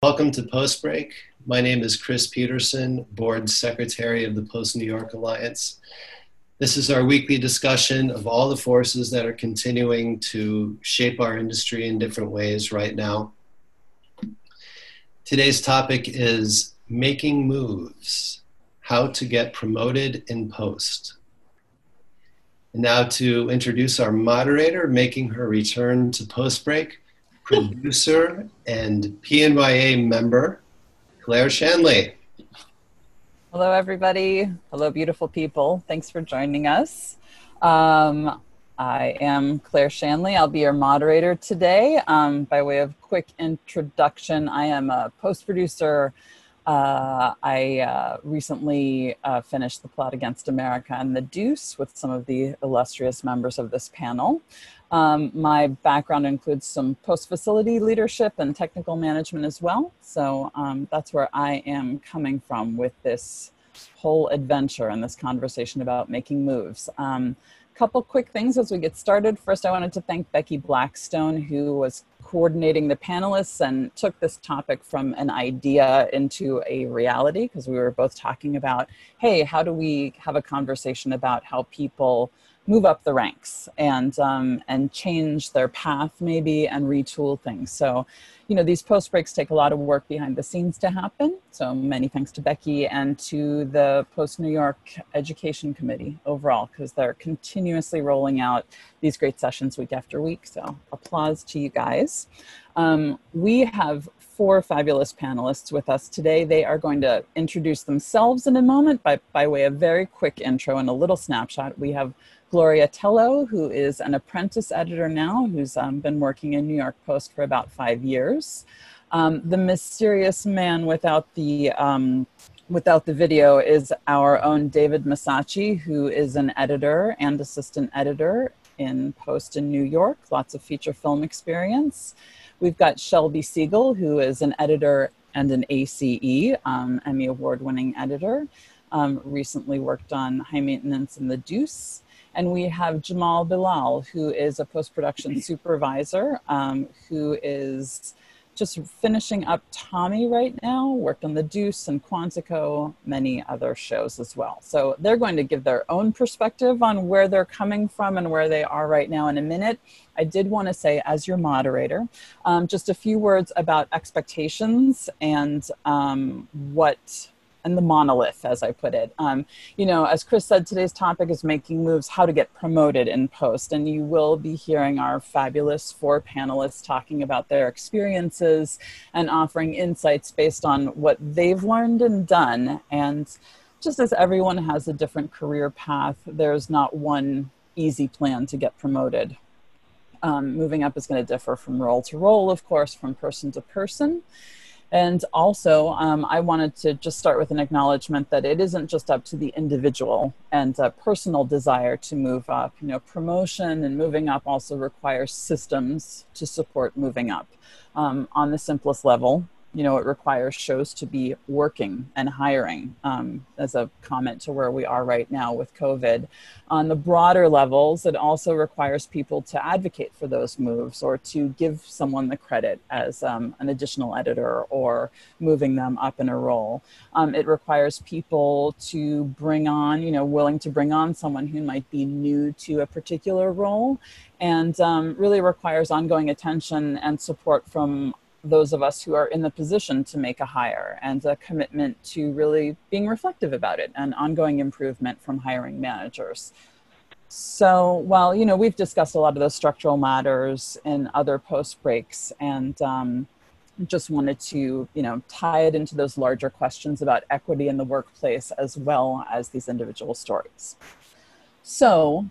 Welcome to Post Break. My name is Chris Peterson, Board Secretary of the Post New York Alliance. This is our weekly discussion of all the forces that are continuing to shape our industry in different ways right now. Today's topic is making moves, how to get promoted in post. And now to introduce our moderator, making her return to Post Break, producer and PNYA member, Claire Shanley. Hello, everybody. Hello, beautiful people. Thanks for joining us. Um, I am Claire Shanley. I'll be your moderator today. Um, by way of quick introduction, I am a post producer. Uh, I uh, recently uh, finished The Plot Against America and The Deuce with some of the illustrious members of this panel. Um, my background includes some post facility leadership and technical management as well. So um, that's where I am coming from with this whole adventure and this conversation about making moves. Um, couple quick things as we get started. First, I wanted to thank Becky Blackstone, who was coordinating the panelists and took this topic from an idea into a reality because we were both talking about, hey, how do we have a conversation about how people move up the ranks and um, and change their path maybe and retool things. So, you know, these post breaks take a lot of work behind the scenes to happen. So many thanks to Becky and to the Post New York Education Committee overall because they're continuously rolling out these great sessions week after week. So applause to you guys. Um, we have four fabulous panelists with us today. They are going to introduce themselves in a moment by, by way of very quick intro and a little snapshot. We have Gloria Tello, who is an apprentice editor now, who's um, been working in New York Post for about five years. Um, the mysterious man without the um, without the video is our own David Massachi, who is an editor and assistant editor in Post in New York. Lots of feature film experience. We've got Shelby Siegel, who is an editor and an ACE, um, Emmy Award winning editor. Um, recently worked on High Maintenance and The Deuce. And we have Jamal Bilal, who is a post production supervisor, um, who is just finishing up Tommy right now, worked on The Deuce and Quantico, many other shows as well. So they're going to give their own perspective on where they're coming from and where they are right now in a minute. I did want to say, as your moderator, um, just a few words about expectations and um, what and the monolith, as I put it. Um, you know, as Chris said, today's topic is making moves, how to get promoted in post. And you will be hearing our fabulous four panelists talking about their experiences and offering insights based on what they've learned and done. And just as everyone has a different career path, there's not one easy plan to get promoted. Um, moving up is going to differ from role to role, of course, from person to person. And also, um, I wanted to just start with an acknowledgement that it isn't just up to the individual and personal desire to move up. You know, promotion and moving up also requires systems to support moving up. Um, on the simplest level, you know, it requires shows to be working and hiring um, as a comment to where we are right now with COVID. On the broader levels, it also requires people to advocate for those moves or to give someone the credit as um, an additional editor or moving them up in a role. Um, it requires people to bring on, you know, willing to bring on someone who might be new to a particular role and um, really requires ongoing attention and support from those of us who are in the position to make a hire and a commitment to really being reflective about it and ongoing improvement from hiring managers. So while you know we've discussed a lot of those structural matters in other post breaks and um, just wanted to you know tie it into those larger questions about equity in the workplace as well as these individual stories. So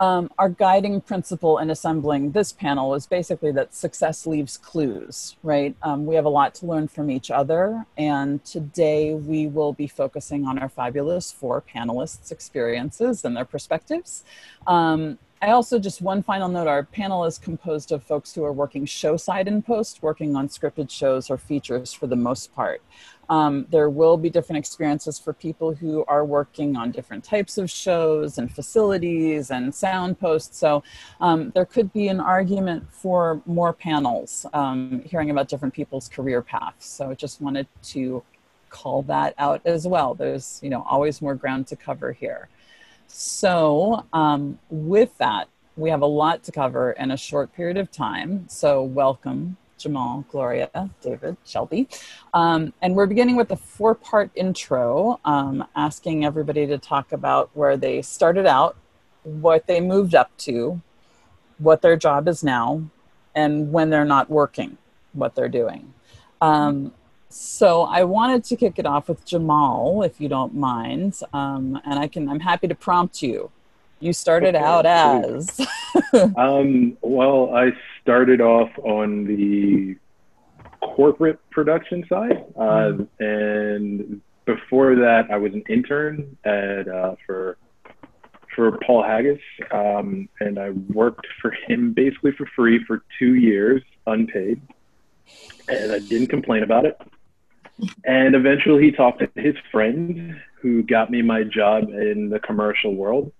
um, our guiding principle in assembling this panel is basically that success leaves clues, right? Um, we have a lot to learn from each other, and today we will be focusing on our fabulous four panelists' experiences and their perspectives. Um, I also just one final note our panel is composed of folks who are working show side and post, working on scripted shows or features for the most part. Um, there will be different experiences for people who are working on different types of shows and facilities and sound posts. So um, there could be an argument for more panels, um, hearing about different people's career paths. So I just wanted to call that out as well. There's, you know, always more ground to cover here. So um, with that, we have a lot to cover in a short period of time. So welcome Jamal, Gloria, David, Shelby. Um, and we're beginning with a four part intro, um, asking everybody to talk about where they started out, what they moved up to, what their job is now, and when they're not working, what they're doing. Um, so I wanted to kick it off with Jamal, if you don't mind, um, and I can. I'm happy to prompt you. You started okay, out as. um, well, I started off on the corporate production side, uh, mm. and before that, I was an intern at uh, for for Paul Haggis, um, and I worked for him basically for free for two years, unpaid, and I didn't complain about it. And eventually, he talked to his friend who got me my job in the commercial world,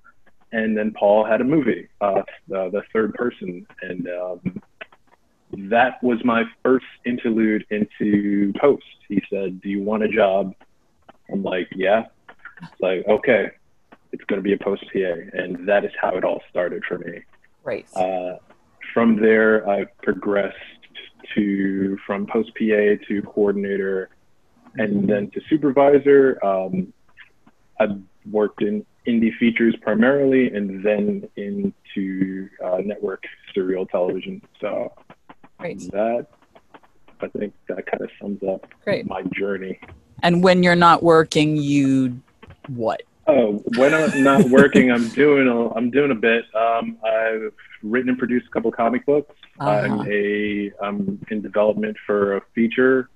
and then Paul had a movie, uh, the, the third person, and um, that was my first interlude into post. He said, "Do you want a job?" I'm like, "Yeah." It's like, okay, it's going to be a post PA, and that is how it all started for me. Right. Uh, from there, I progressed to from post PA to coordinator, and then to supervisor. Um, I worked in indie features primarily, and then into uh, network serial television. So Great. That I think that kind of sums up Great. my journey. And when you're not working, you what? Oh, when I'm not working, I'm doing a I'm doing a bit. Um, I've written and produced a couple comic books. Uh-huh. I'm a I'm in development for a feature,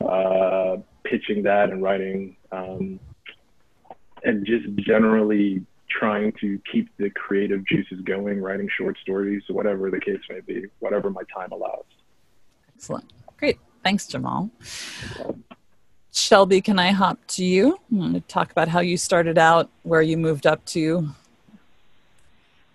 uh, pitching that and writing, um, and just generally trying to keep the creative juices going, writing short stories, whatever the case may be, whatever my time allows. Excellent. Great. Thanks, Jamal. Shelby, can I hop to you? To talk about how you started out, where you moved up to.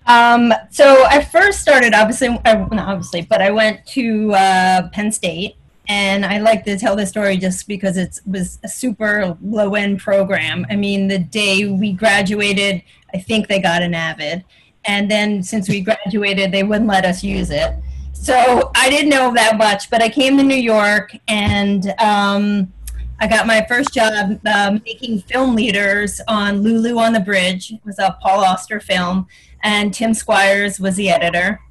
Um, so I first started, obviously, not obviously, but I went to uh, Penn State and I like to tell the story just because it was a super low end program. I mean, the day we graduated, I think they got an Avid, and then since we graduated, they wouldn't let us use it. So I didn't know that much, but I came to New York and um, I got my first job um, making film leaders on Lulu on the Bridge. It was a Paul Auster film, and Tim Squyres was the editor.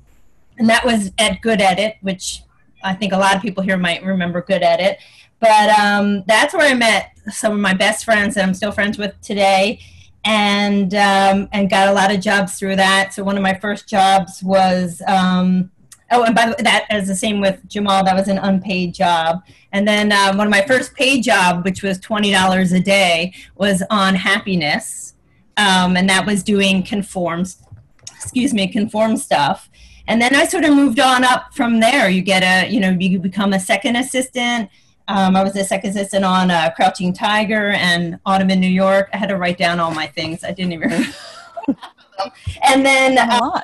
And that was at Good Edit, which I think a lot of people here might remember Good Edit. But um, that's where I met some of my best friends that I'm still friends with today, and um, and got a lot of jobs through that. So one of my first jobs was um, oh, and by the way, that is the same with Jamal. That was an unpaid job. And then um, one of my first paid job, which was twenty dollars a day, was on Happiness, um, and that was doing conforms, excuse me, conform stuff and then I sort of moved on up from there. You get a, you know, you become a second assistant. Um, I was a second assistant on uh, Crouching Tiger and Autumn in New York. I had to write down all my things. I didn't even. and then uh,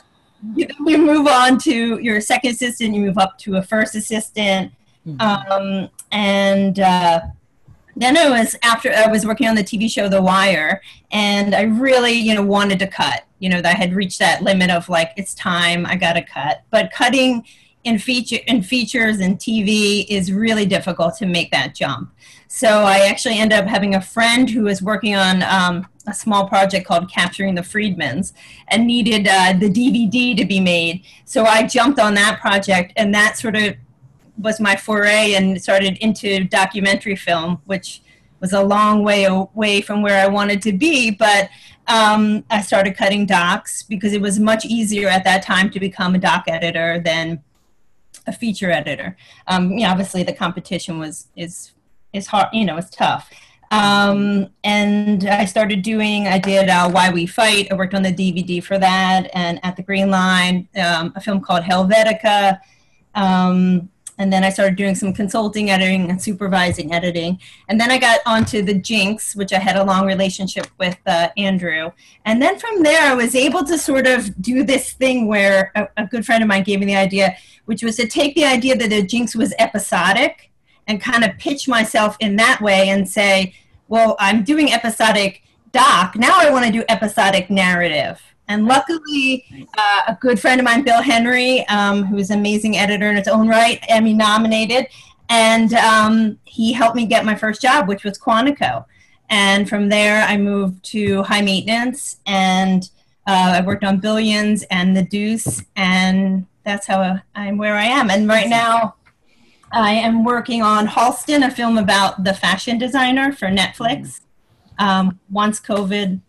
you, move on to your second assistant. You move up to a first assistant, mm-hmm. um, and uh, then I was after I was working on the TV show The Wire, and I really, you know, wanted to cut. You know, that I had reached that limit of like, it's time, I got to cut. But cutting in feature in features and TV is really difficult to make that jump. So I actually ended up having a friend who was working on um, a small project called Capturing the Friedmans and needed uh, the DVD to be made. So I jumped on that project, and that sort of was my foray and started into documentary film, which was a long way away from where I wanted to be. But um, I started cutting docs because it was much easier at that time to become a doc editor than a feature editor. Um, you know, obviously the competition was is is hard. You know, it's tough. Um, and I started doing, I did uh, Why We Fight. I worked on the DVD for that. And at the Green Line, um, a film called Helvetica. Um, and then I started doing some consulting editing and supervising editing. And then I got onto the Jinx, which I had a long relationship with uh, Andrew. And then from there, I was able to sort of do this thing where a, a good friend of mine gave me the idea, which was to take the idea that the Jinx was episodic and kind of pitch myself in that way and say, well, I'm doing episodic doc. Now I want to do episodic narrative. And luckily, uh, a good friend of mine, Bill Henry, um, who's an amazing editor in its own right, Emmy nominated, and um, he helped me get my first job, which was Quantico. And from there, I moved to High Maintenance, and uh, I worked on Billions and The Deuce, and that's how I'm where I am. And right now, I am working on Halston, a film about the fashion designer for Netflix. Um, once COVID,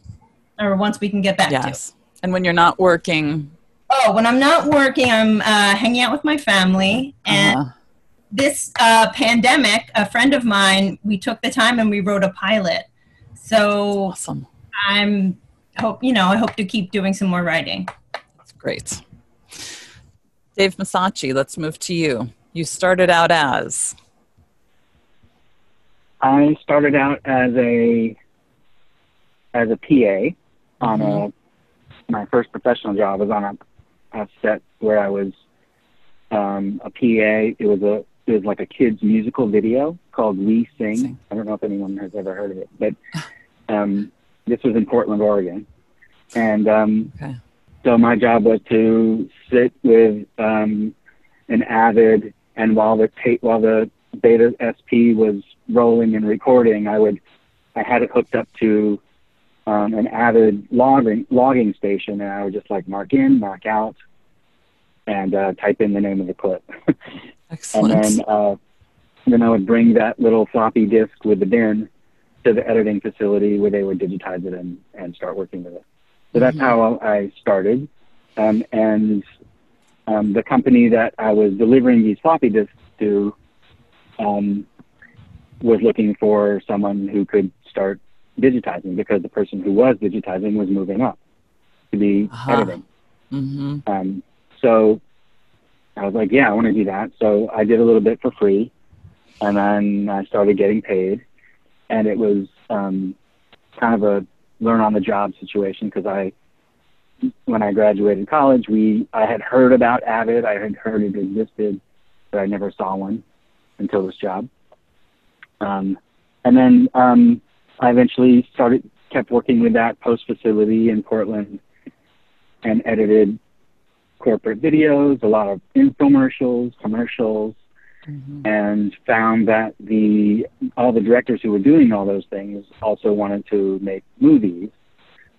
or once we can get back yes. to. And when you're not working? Oh, when I'm not working, I'm uh, hanging out with my family. And uh-huh. this uh, pandemic, a friend of mine, we took the time and we wrote a pilot. So awesome. I'm hope you know I hope to keep doing some more writing. That's great. Dave Massachi, let's move to you. You started out as I started out as a as a PA on mm-hmm. My first professional job was on a, a set where I was um, a PA. It was a it was like a kids musical video called We Sing. Sing. I don't know if anyone has ever heard of it, but um, this was in Portland, Oregon, and um, okay. so my job was to sit with um, an avid, and while the tape while the beta SP was rolling and recording, I would I had it hooked up to um, an avid logging logging station, and I would just like mark in, mark out, and uh, type in the name of the clip. Excellent. and then uh, then I would bring that little floppy disk with the bin to the editing facility where they would digitize it and, and start working with it. So that's mm-hmm. how I started. Um, and um, the company that I was delivering these floppy disks to um, was looking for someone who could start digitizing because the person who was digitizing was moving up to be uh-huh. editing. Mm-hmm. Um, so I was like, yeah, I want to do that. So I did a little bit for free, and then I started getting paid, and it was um, kind of a learn on the job situation because I, when I graduated college, we I had heard about Avid, I had heard it existed, but I never saw one until this job. Um, and then um, I eventually started, kept working with that post facility in Portland and edited corporate videos, a lot of infomercials, commercials, mm-hmm. and found that the all the directors who were doing all those things also wanted to make movies.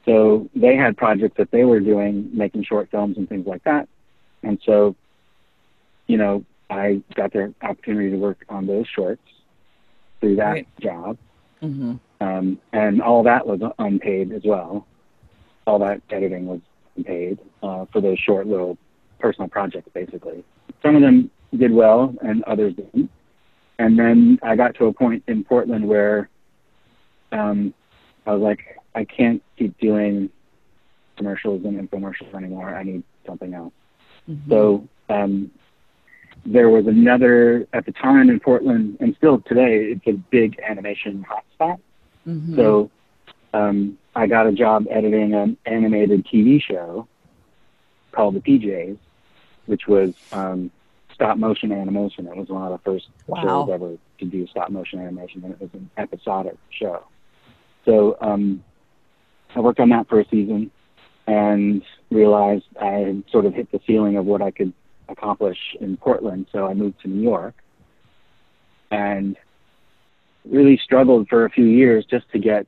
So they had projects that they were doing, making short films and things like that. And so, you know, I got the opportunity to work on those shorts through that right. job. Mm-hmm. Um, and all that was unpaid as well. All that editing was unpaid uh, for those short little personal projects, basically. Some of them did well, and others didn't. And then I got to a point in Portland where um, I was like, I can't keep doing commercials and infomercials anymore. I need something else. Mm-hmm. So um, there was another at the time in Portland, and still today, it's a big animation hotspot. Mm-hmm. So um, I got a job editing an animated TV show called The PJs, which was um, stop motion animation. It was one of the first wow. shows ever to do stop motion animation, and it was an episodic show. So um, I worked on that for a season and realized I had sort of hit the ceiling of what I could accomplish in Portland. So I moved to New York and really struggled for a few years just to get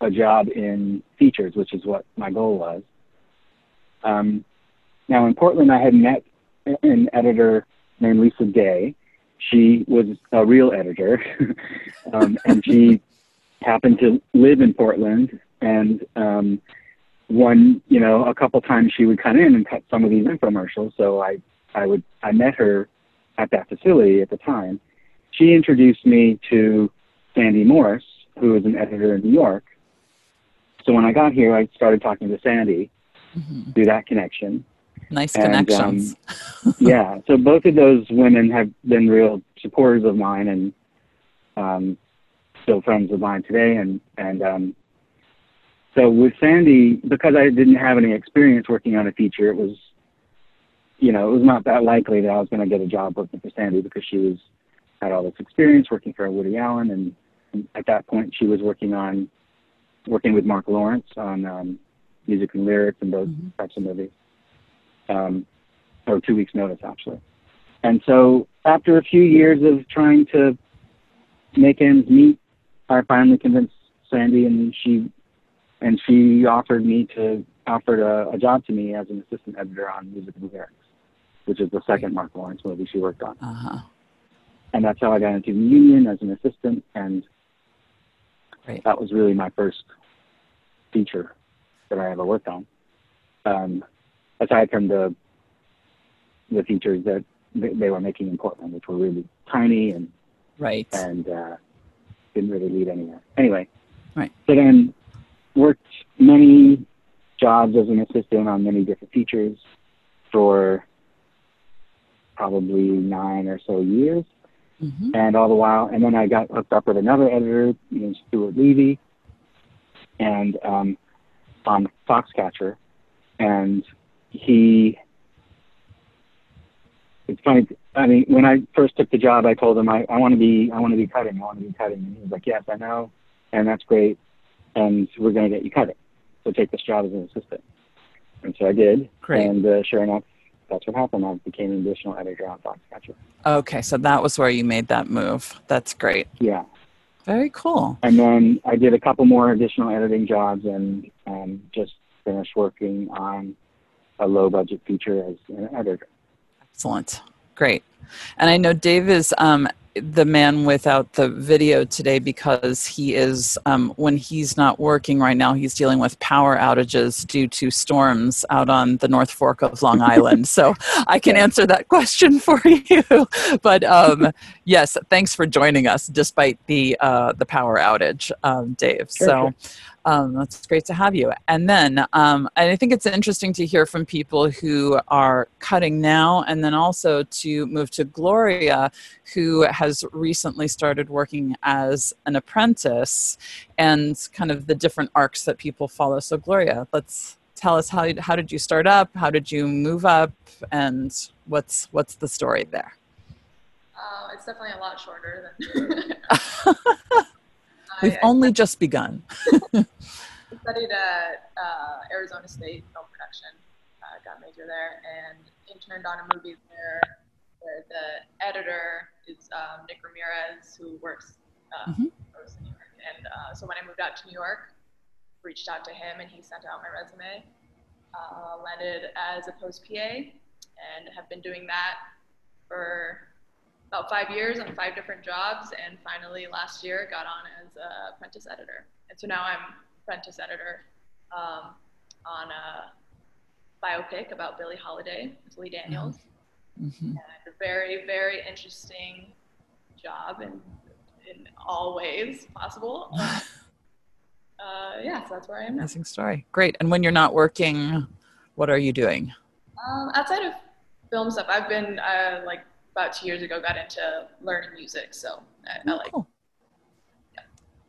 a job in features, which is what my goal was. Um, now in Portland, I had met an editor named Lisa Day. She was a real editor, um, and she happened to live in Portland. And um, one, you know, a couple times she would come in and cut some of these infomercials. So I, I would, I met her at that facility at the time, she introduced me to Sandy Morse, who is an editor in New York. So when I got here, I started talking to Sandy Mhm. through that connection. Nice And, um, connections. yeah, so both of those women have been real supporters of mine and um, still friends of mine today. And and um, so with Sandy, because I didn't have any experience working on a feature, it was you know it was not that likely that I was going to get a job working for Sandy because she was had all this experience working for Woody Allen, and, and at that point she was working on working with Marc Lawrence on um, music and lyrics and those Mhm. types of movies um, or two weeks notice actually. And so after a few years of trying to make ends meet, I finally convinced Sandy, and she and she offered me to offered a, a job to me as an assistant editor on music and lyrics, which is the second Marc Lawrence movie she worked on. Uh-huh. And that's how I got into the union as an assistant, and Great. that was really my first feature that I ever worked on. Um, aside from the the features that they, they were making in Portland, which were really tiny and Right. and uh, didn't really lead anywhere. Anyway, Right. So then worked many jobs as an assistant on many different features for probably nine or so years Mhm. and all the while, and then I got hooked up with another editor, named Stuart Levy, and um, on Foxcatcher, and he. It's funny. I mean, when I first took the job, I told him I, I want to be I want to be cutting. I want to be cutting, and he was like, "Yes, I know, and that's great, and we're going to get you cutting. So take this job as an assistant." And so I did, Great. and uh, sure enough, that's what happened. I became an additional editor on Foxcatcher. Okay, so that was where you made that move. That's great. Yeah. Very cool. And then I did a couple more additional editing jobs and um, just finished working on a low budget feature as an editor. Excellent. Great. And I know Dave is um, the man without the video today because he is, um, when he's not working right now, he's dealing with power outages due to storms out on the North Fork of Long Island. So I can answer that question for you. But um, yes, thanks for joining us despite the, uh, the power outage, um, Dave. Sure, so um, that's great to have you. And then um, I think it's interesting to hear from people who are cutting now, and then also to move to Gloria, who has recently started working as an apprentice, and kind of the different arcs that people follow. So, Gloria, let's tell us how how did you start up? How did you move up? And what's what's the story there? Uh, it's definitely a lot shorter than. We've I, only just begun. I studied at uh, Arizona State Film Production, uh, got a major there, and interned on a movie there where the editor is um, Nick Ramirez, who works uh, Mhm. works in New York. And uh, so when I moved out to New York, reached out to him, and he sent out my resume. Uh, landed as a post PA, and have been doing that for about five years on five different jobs, and finally last year got on as a apprentice editor. And so now I'm apprentice editor um, on a biopic about Billie Holiday with Lee Daniels. Mhm. A very, very interesting job in, in all ways possible. Uh, uh, yeah, so that's where I am now. Amazing story. Great. And when you're not working, what are you doing? Um, outside of film stuff, I've been uh, like about two years ago got into learning music, so I, I like. Cool.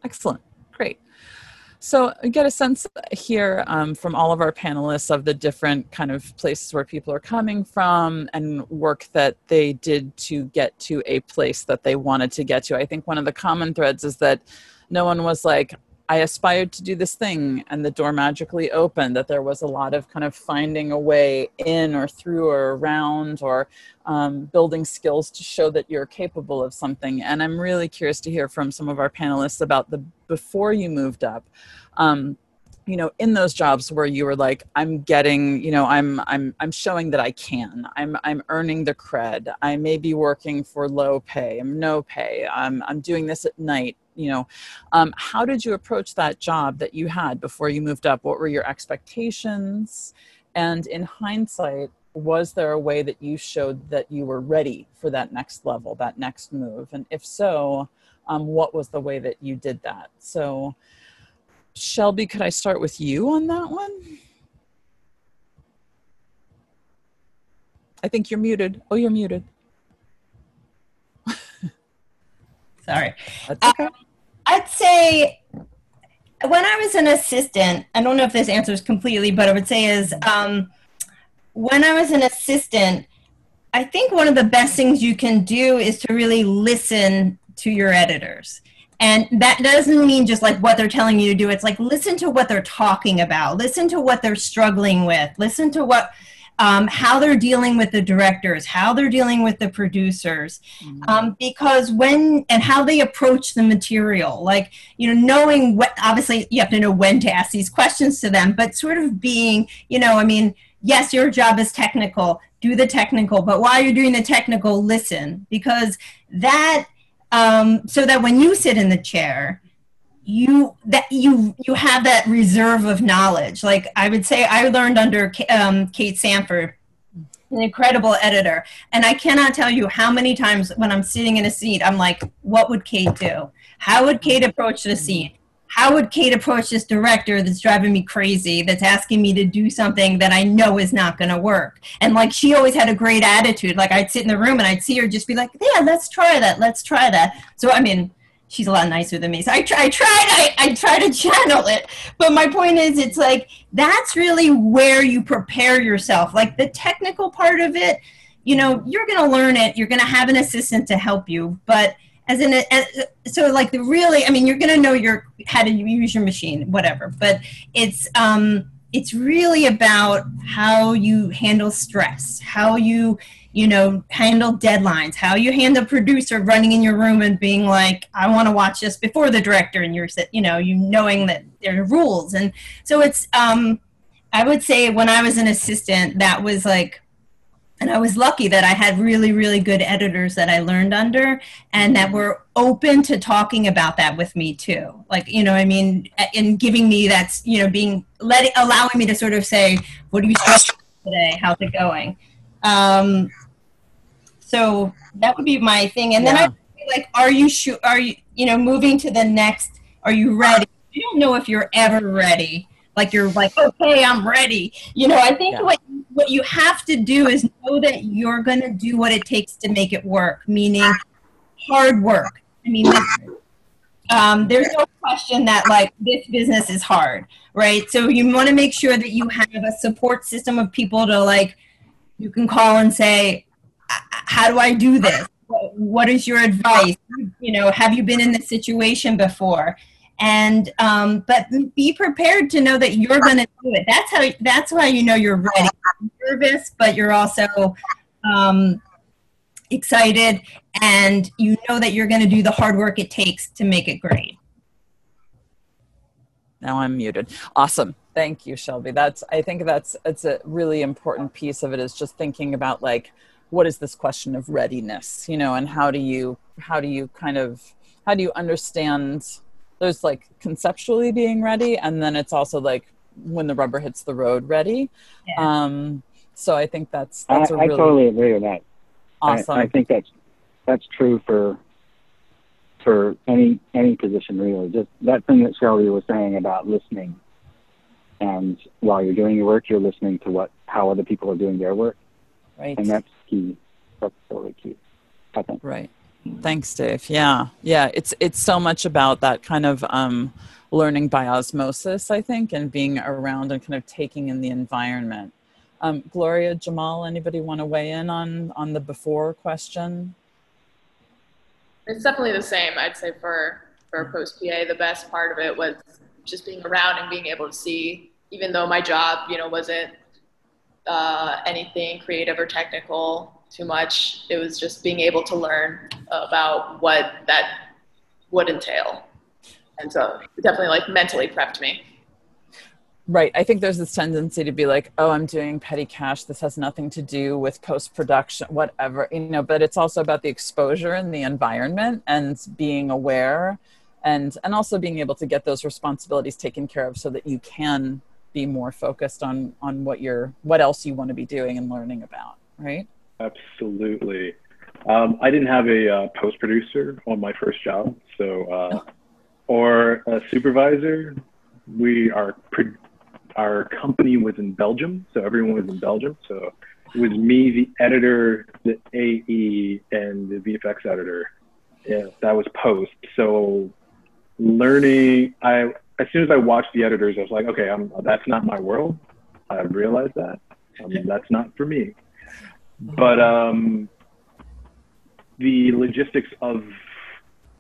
Excellent. Great. So I get a sense here um, from all of our panelists of the different kind of places where people are coming from and work that they did to get to a place that they wanted to get to. I think one of the common threads is that no one was like, I aspired to do this thing and the door magically opened, that there was a lot of kind of finding a way in or through or around or um, building skills to show that you're capable of something. And I'm really curious to hear from some of our panelists about the before you moved up. Um, you know in those jobs where you were like i'm getting you know i'm i'm i'm showing that i can i'm i'm earning the cred i may be working for low pay i'm no pay i'm i'm doing this at night you know um, how did you approach that job that you had before you moved up? What were your expectations? And in hindsight was there a way that you showed that you were ready for that next level that next move? And if so um, what was the way that you did that? So shelby could i start with you on that one? I think you're muted. Oh you're muted. Sorry. That's okay. Um, I'd say when I was an assistant, I don't know if this answers completely, but I would say is um, when I was an assistant, I think one of the best things you can do is to really listen to your editors. And that doesn't mean just like what they're telling you to do. It's like listen to what they're talking about, listen to what they're struggling with, listen to what um, how they're dealing with the directors, how they're dealing with the producers, mm-hmm. um, because when and how they approach the material, like you know, knowing what obviously you have to know when to ask these questions to them, but sort of being, you know, I mean, yes, your job is technical, do the technical, but while you're doing the technical, listen because that um, so that when you sit in the chair you that you you have that reserve of knowledge. Like i would say i learned under um, kate sanford an incredible editor. And i cannot tell you how many times when i'm sitting in a seat i'm like what would kate do? How would kate approach the scene? How would kate approach this director that's driving me crazy that's asking me to do something that i know is not going to work? And like she always had a great attitude. Like i'd sit in the room and i'd see her just be like yeah let's try that let's try that. So i mean she's a lot nicer than me. So I, try, I I, I try to channel it. But my point is, it's like that's really where you prepare yourself. Like the technical part of it, you know, you're going to learn it. You're going to have an assistant to help you. But as in, as, so like the really, I mean, you're going to know your how to use your machine, whatever. But it's um, it's really about how you handle stress, how you you know, handle deadlines, how you handle producer running in your room and being like, I want to watch this before the director, and you're, you know, you knowing that there are rules. And so it's, um, I would say when I was an assistant, that was like, and I was lucky that I had really, really good editors that I learned under and that were open to talking about that with me too. Like, you know, I mean, in giving me that's, you know, being, letting, allowing me to sort of say, what are you today? How's it going? Um, so that would be my thing. And then yeah. I like, are you sure? Are you you know moving to the next? Are you ready? You don't know if you're ever ready. Like you're like, okay, I'm ready. You know, I think yeah. what what you have to do is know that you're going to do what it takes to make it work. Meaning, hard work. I mean, um, there's no question that like this business is hard, right? So you want to make sure that you have a support system of people to like you can call and say, how do I do this? What is your advice? You know, have you been in this situation before? And um, but be prepared to know that you're going to do it. That's how. That's why you know you're ready. You're nervous, but you're also um, excited, and you know that you're going to do the hard work it takes to make it great. Now I'm muted. Awesome. Thank you, Shelby. That's I think that's it's a really important piece of it is just thinking about like what is this question of readiness you know and how do you how do you kind of how do you understand there's like conceptually being ready and then it's also like when the rubber hits the road ready. Yeah. um so i think that's that's I, a really I totally agree with that. Awesome. I, I think that's that's true for for any any position really. Just that thing that shelby was saying about listening. And while you're doing your work you're listening to what how other people are doing their work. Right. And that's key. That's totally key. I think. Right. Thanks, Dave. Yeah, yeah. It's it's so much about that kind of um, learning by osmosis, I think, and being around and kind of taking in the environment. Um, Gloria, Jamal, anybody want to weigh in on on the before question? It's definitely the same. I'd say for for post PA, the best part of it was just being around and being able to see, even though my job, you know, wasn't uh, anything creative or technical too much. It was just being able to learn about what that would entail. And so it definitely like mentally prepped me. Right. I think there's this tendency to be like, oh, I'm doing petty cash. This has nothing to do with post production, whatever, you know, but it's also about the exposure and the environment and being aware and and also being able to get those responsibilities taken care of so that you can be more focused on on what you're what else you want to be doing and learning about right absolutely Um, I didn't have a uh, post producer on my first job, so uh, or a supervisor. We are our our company was in Belgium, so everyone was in Belgium. So it was me, the editor, the AE, and the VFX editor. Yeah, that was post. So learning, I as soon as I watched the editors, I was like, okay, I'm, that's not my world. I realized that. Um, that's not for me. But um, the logistics of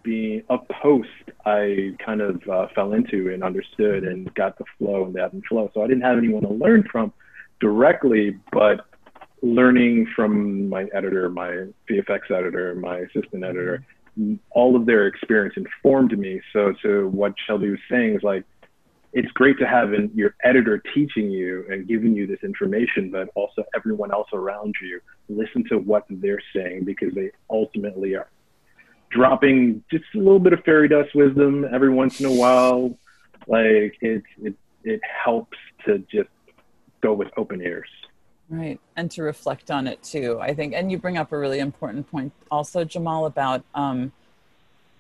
being a post, I kind of uh, fell into and understood and got the flow and the ebb and flow. So I didn't have anyone to learn from directly, but learning from my editor, my VFX editor, my assistant editor, all of their experience informed me. So to what Shelby was saying is like, it's great to have an, your editor teaching you and giving you this information, but also everyone else around you listen to what they're saying because they ultimately are dropping just a little bit of fairy dust wisdom every once in a while. Like it, it, it helps to just go with open ears. Right. And to reflect on it too, I think. And you bring up a really important point also, Jamal, about um,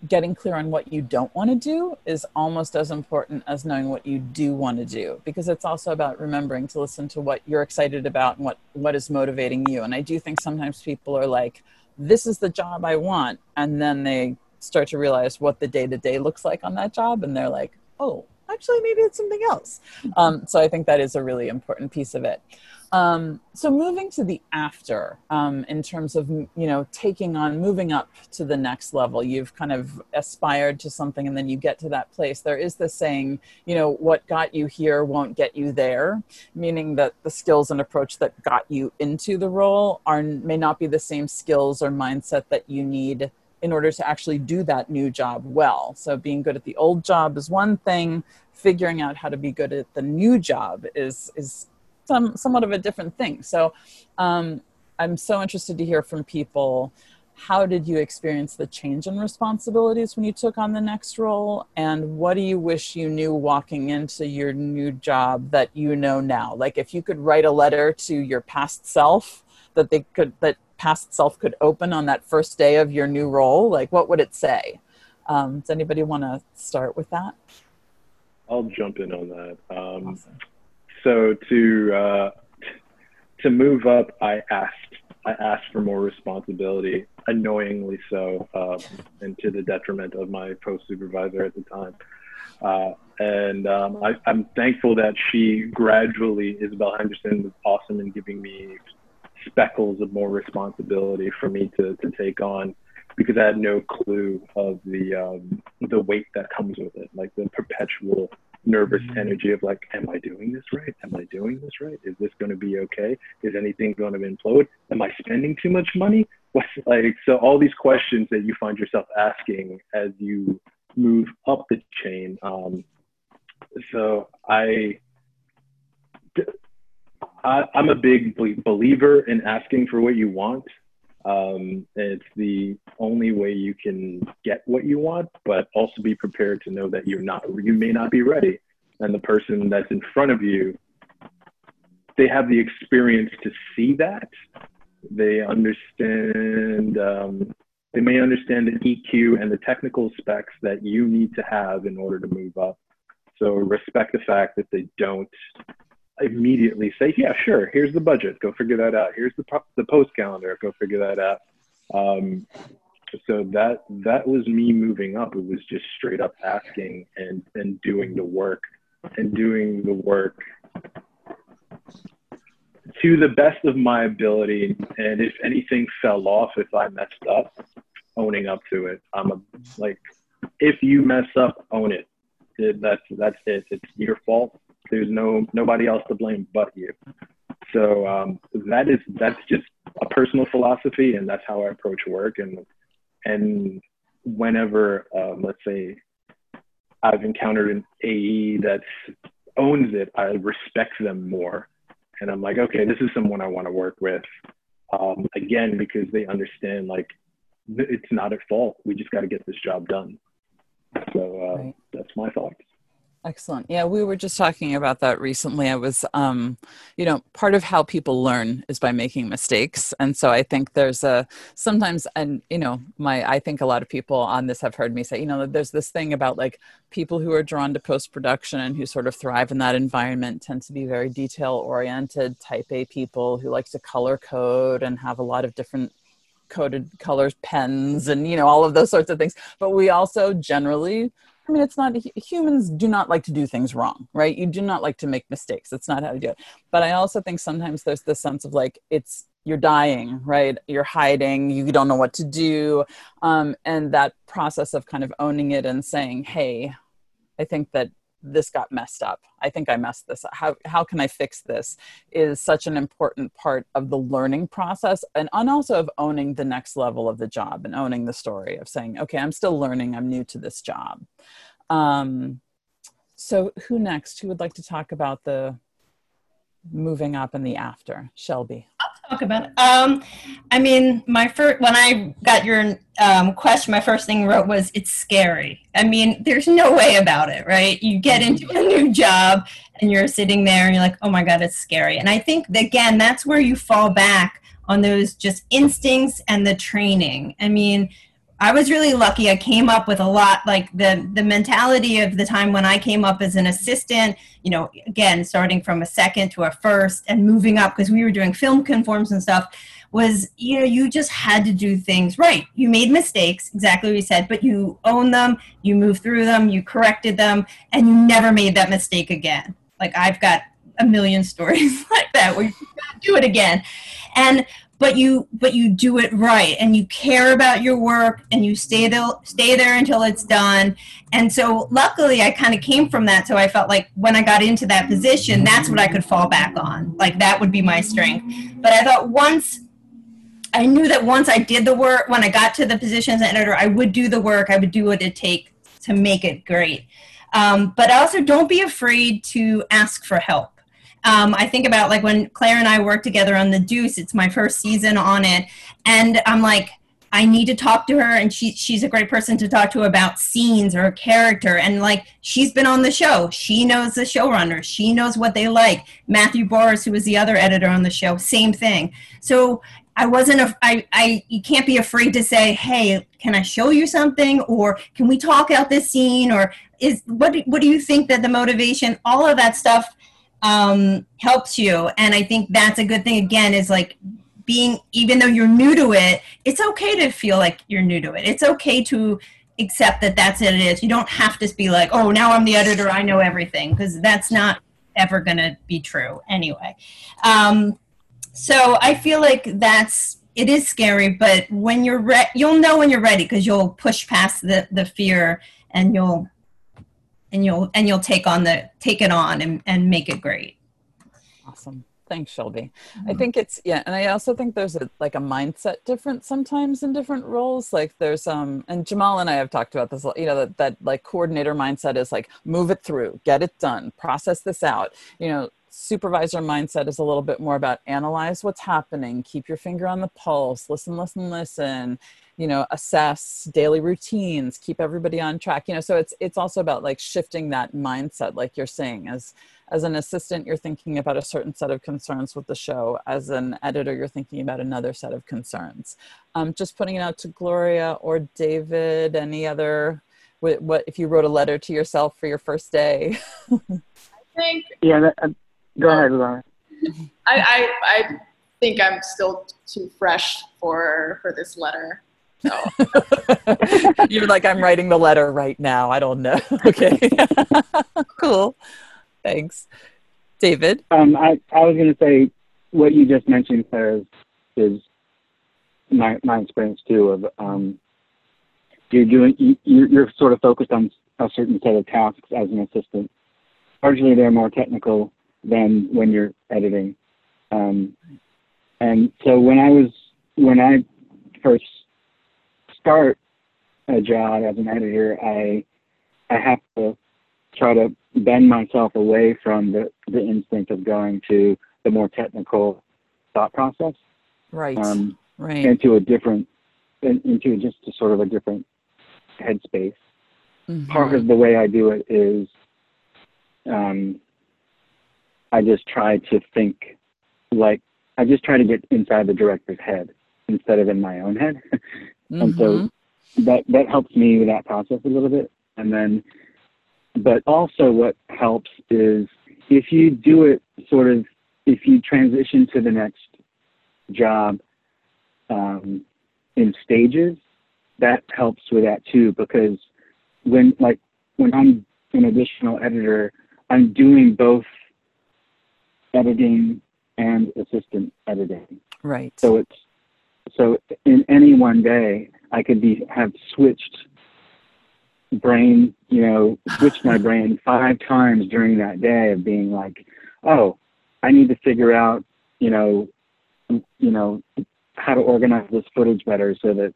getting clear on what you don't want to do is almost as important as knowing what you do want to do because it's also about remembering to listen to what you're excited about and what, what is motivating you. And I do think sometimes people are like, this is the job I want. And then they start to realize what the day to day looks like on that job. And they're like, oh, actually, maybe it's something else. Um, so I think that is a really important piece of it. Um, so moving to the after, um, in terms of you know taking on, moving up to the next level, you've kind of aspired to something, and then you get to that place. There is this saying, you know, what got you here won't get you there, meaning that the skills and approach that got you into the role are may not be the same skills or mindset that you need in order to actually do that new job well. So being good at the old job is one thing, figuring out how to be good at the new job is is some somewhat of a different thing. So um, I'm so interested to hear from people. How did you experience the change in responsibilities when you took on the next role? And what do you wish you knew walking into your new job that you know now? Like if you could write a letter to your past self that they could that past self could open on that first day of your new role, like what would it say? Um, does anybody want to start with that? I'll jump in on that. Um, awesome so to uh, to move up, I asked I asked for more responsibility, annoyingly so, um, and to the detriment of my post supervisor at the time. Uh, and um, I, am thankful that she gradually, Isabel Henderson, was awesome in giving me speckles of more responsibility for me to, to take on because I had no clue of the um, the weight that comes with it, like the perpetual nervous energy of like, am I doing this right? Am I doing this right? Is this going to be okay? Is anything going to implode? Am I spending too much money? What's like, so all these questions that you find yourself asking as you move up the chain. Um, so I, I, I'm a big believer in asking for what you want. Um, it's the only way you can get what you want, but also be prepared to know that you're not, you may not be ready. And the person that's in front of you, they have the experience to see that. They understand, um, they may understand the EQ and the technical specs that you need to have in order to move up. So respect the fact that they don't immediately say, yeah, sure, here's the budget, go figure that out. Here's the, the post calendar, go figure that out. Um, so that that was me moving up. It was just straight up asking and and doing the work and doing the work to the best of my ability. And if anything fell off, if I messed up, owning up to it. I'm a like, if you mess up, own it. that's that's it. It's your fault. There's no nobody else to blame but you. So um, that is that's just a personal philosophy, and that's how I approach work. And and whenever um, let's say I've encountered an AE that owns it, I respect them more, and I'm like, okay, this is someone I want to work with. Um, again, because they understand like it's not at fault. We just got to get this job done. So uh, right. that's my thoughts. Excellent. Yeah, we were just talking about that recently. I was, um, you know, part of how people learn is by making mistakes, and so I think there's a sometimes, and you know, my I think a lot of people on this have heard me say, you know, there's this thing about like people who are drawn to post production and who sort of thrive in that environment tend to be very detail oriented, type A people who like to color code and have a lot of different coded colors pens and you know all of those sorts of things but we also generally I mean, it's not humans do not like to do things wrong, right? You do not like to make mistakes. That's not how to do it. But I also think sometimes there's this sense of like it's you're dying, right? You're hiding, you don't know what to do, um, and that process of kind of owning it and saying, "Hey, I think that this got messed up. I think I messed this up. How, how can I fix this is such an important part of the learning process and, and also of owning the next level of the job and owning the story of saying, okay, I'm still learning. I'm new to this job. Um, so who next? Who would like to talk about the moving up in the after? Shelby i'll talk about it. Um, I mean, my first when I got your um, question, my first thing wrote was it's scary. I mean, there's no way about it, right? You get mm-hmm. into a new job and you're sitting there and you're like, oh my god, it's scary. And I think again, that's where you fall back on those just instincts and the training. I mean, I was really lucky. I came up with a lot like the the mentality of the time when I came up as an assistant, you know, again, starting from a second to a first and moving up because we were doing film conforms and stuff was you know you just had to do things right. You made mistakes exactly what you said but you own them you moved through them you corrected them and you never made that mistake again. Like i've got a million stories like that where you do it again. And but you but you do it right and you care about your work and you stay there stay there until it's done. And so luckily i kind of came from that so i felt like when i got into that position that's what i could fall back on. Like that would be my strength. But i thought once i knew that once i did the work when i got to the position as an editor i would do the work i would do what it take to make it great. Um, but also don't be afraid to ask for help um, I think about like when Claire and I worked together on The Deuce, it's my first season on it. And I'm like, I need to talk to her, and she she's a great person to talk to about scenes or character. And like she's been on the show, she knows the showrunner, she knows what they like. Matthew Boris, who was the other editor on the show, same thing. So I wasn't a, I, I you can't be afraid to say, hey, can I show you something, or can we talk out this scene, or is what what do you think that the motivation, all of that stuff um, helps you. And I think that's a good thing, again, is like being, even though you're new to it, it's okay to feel like you're new to it. It's okay to accept that that's what it is. You don't have to be like, oh, now I'm the editor, I know everything, because that's not ever going to be true anyway. Um, so I feel like that's it is scary, but when you're ready, you'll know when you're ready because you'll push past the the fear and you'll and you'll and you'll take on the take it on and, and make it great. Awesome. Thanks shelby. Mm-hmm. i think it's yeah and i also think there's a like a mindset difference sometimes in different roles. Like there's um and jamal and i have talked about this you know that, that like coordinator mindset is like move it through get it done process this out. You know supervisor mindset is a little bit more about analyze what's happening keep your finger on the pulse listen listen listen you know assess daily routines keep everybody on track you know so it's it's also about like shifting that mindset like you're saying as as an assistant you're thinking about a certain set of concerns with the show. As an editor you're thinking about another set of concerns. Um, just putting it out to gloria or david any other what, what if you wrote a letter to yourself for your first day. I think yeah that, uh, go ahead Laura. I, I i think i'm still too fresh for for this letter no. You're like, I'm writing the letter right now. I don't know. okay. cool. Thanks. David? Um, I, I was going to say what you just mentioned, Claire, is, is my, my experience too of um, you're doing you, you're sort of focused on a certain set of tasks as an assistant. Largely, they're more technical than when you're editing. Um, and so when I was when I first start a job as an editor, I I have to try to bend myself away from the, the instinct of going to the more technical thought process. Right. Um, right. Into a different, into just a sort of a different headspace. Mm-hmm. Part of the way I do it is um, I just try to think like I just try to get inside the director's head instead of in my own head, and so Mhm. that that helps me with that process a little bit. And then, but also what helps is if you do it sort of if you transition to the next job um, in stages, that helps with that too because when like when I'm an additional editor, I'm doing both editing and assistant editing. Right. So it's so in any one day I could be have switched brain, you know, switched my brain five times during that day of being like, oh, I need to figure out, you know, you know, how to organize this footage better so that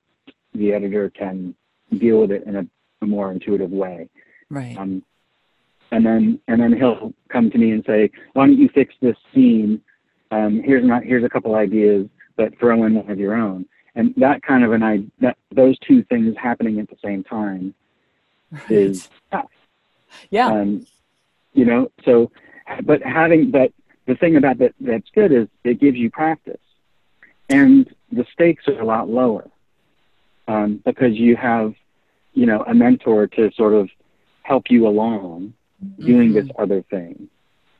the editor can deal with it in a, a more intuitive way. right. Um, and then and then he'll come to me and say, "Why don't you fix this scene? Um, here's not here's a couple ideas, but throw in one of your own." And that kind of an I that those two things happening at the same time is tough. yeah. um, you know so but having but the thing about that that's good is it gives you practice and the stakes are a lot lower um, because you have you know a mentor to sort of help you along doing this other thing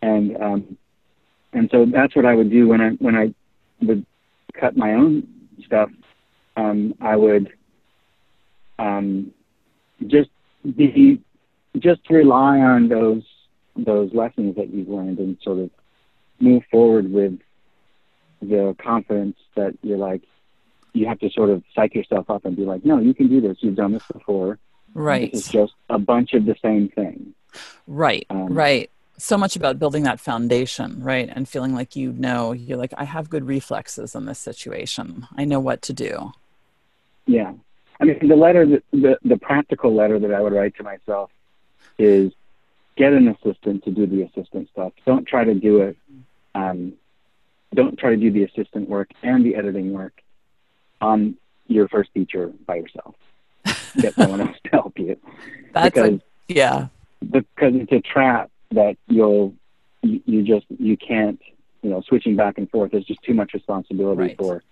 and um, and so that's what I would do when I when I would cut my own stuff um, I would um, just be just rely on those those lessons that you've learned and sort of move forward with the confidence that you're like you have to sort of psych yourself up and be like no you can do this you've done this before right. it's just a bunch of the same thing Right, Um, right. So much about building that foundation, right? And feeling like you know, you're like, I have good reflexes in this situation. I know what to do. yeah i mean the letter that, the the practical letter that i would write to myself is get an assistant to do the assistant stuff don't try to do it um, don't try to do the assistant work and the editing work on your first feature by yourself get someone else to help you That's because a, yeah, because it's a trap that you'll you, you just you can't you know switching back and forth is just too much responsibility Right. for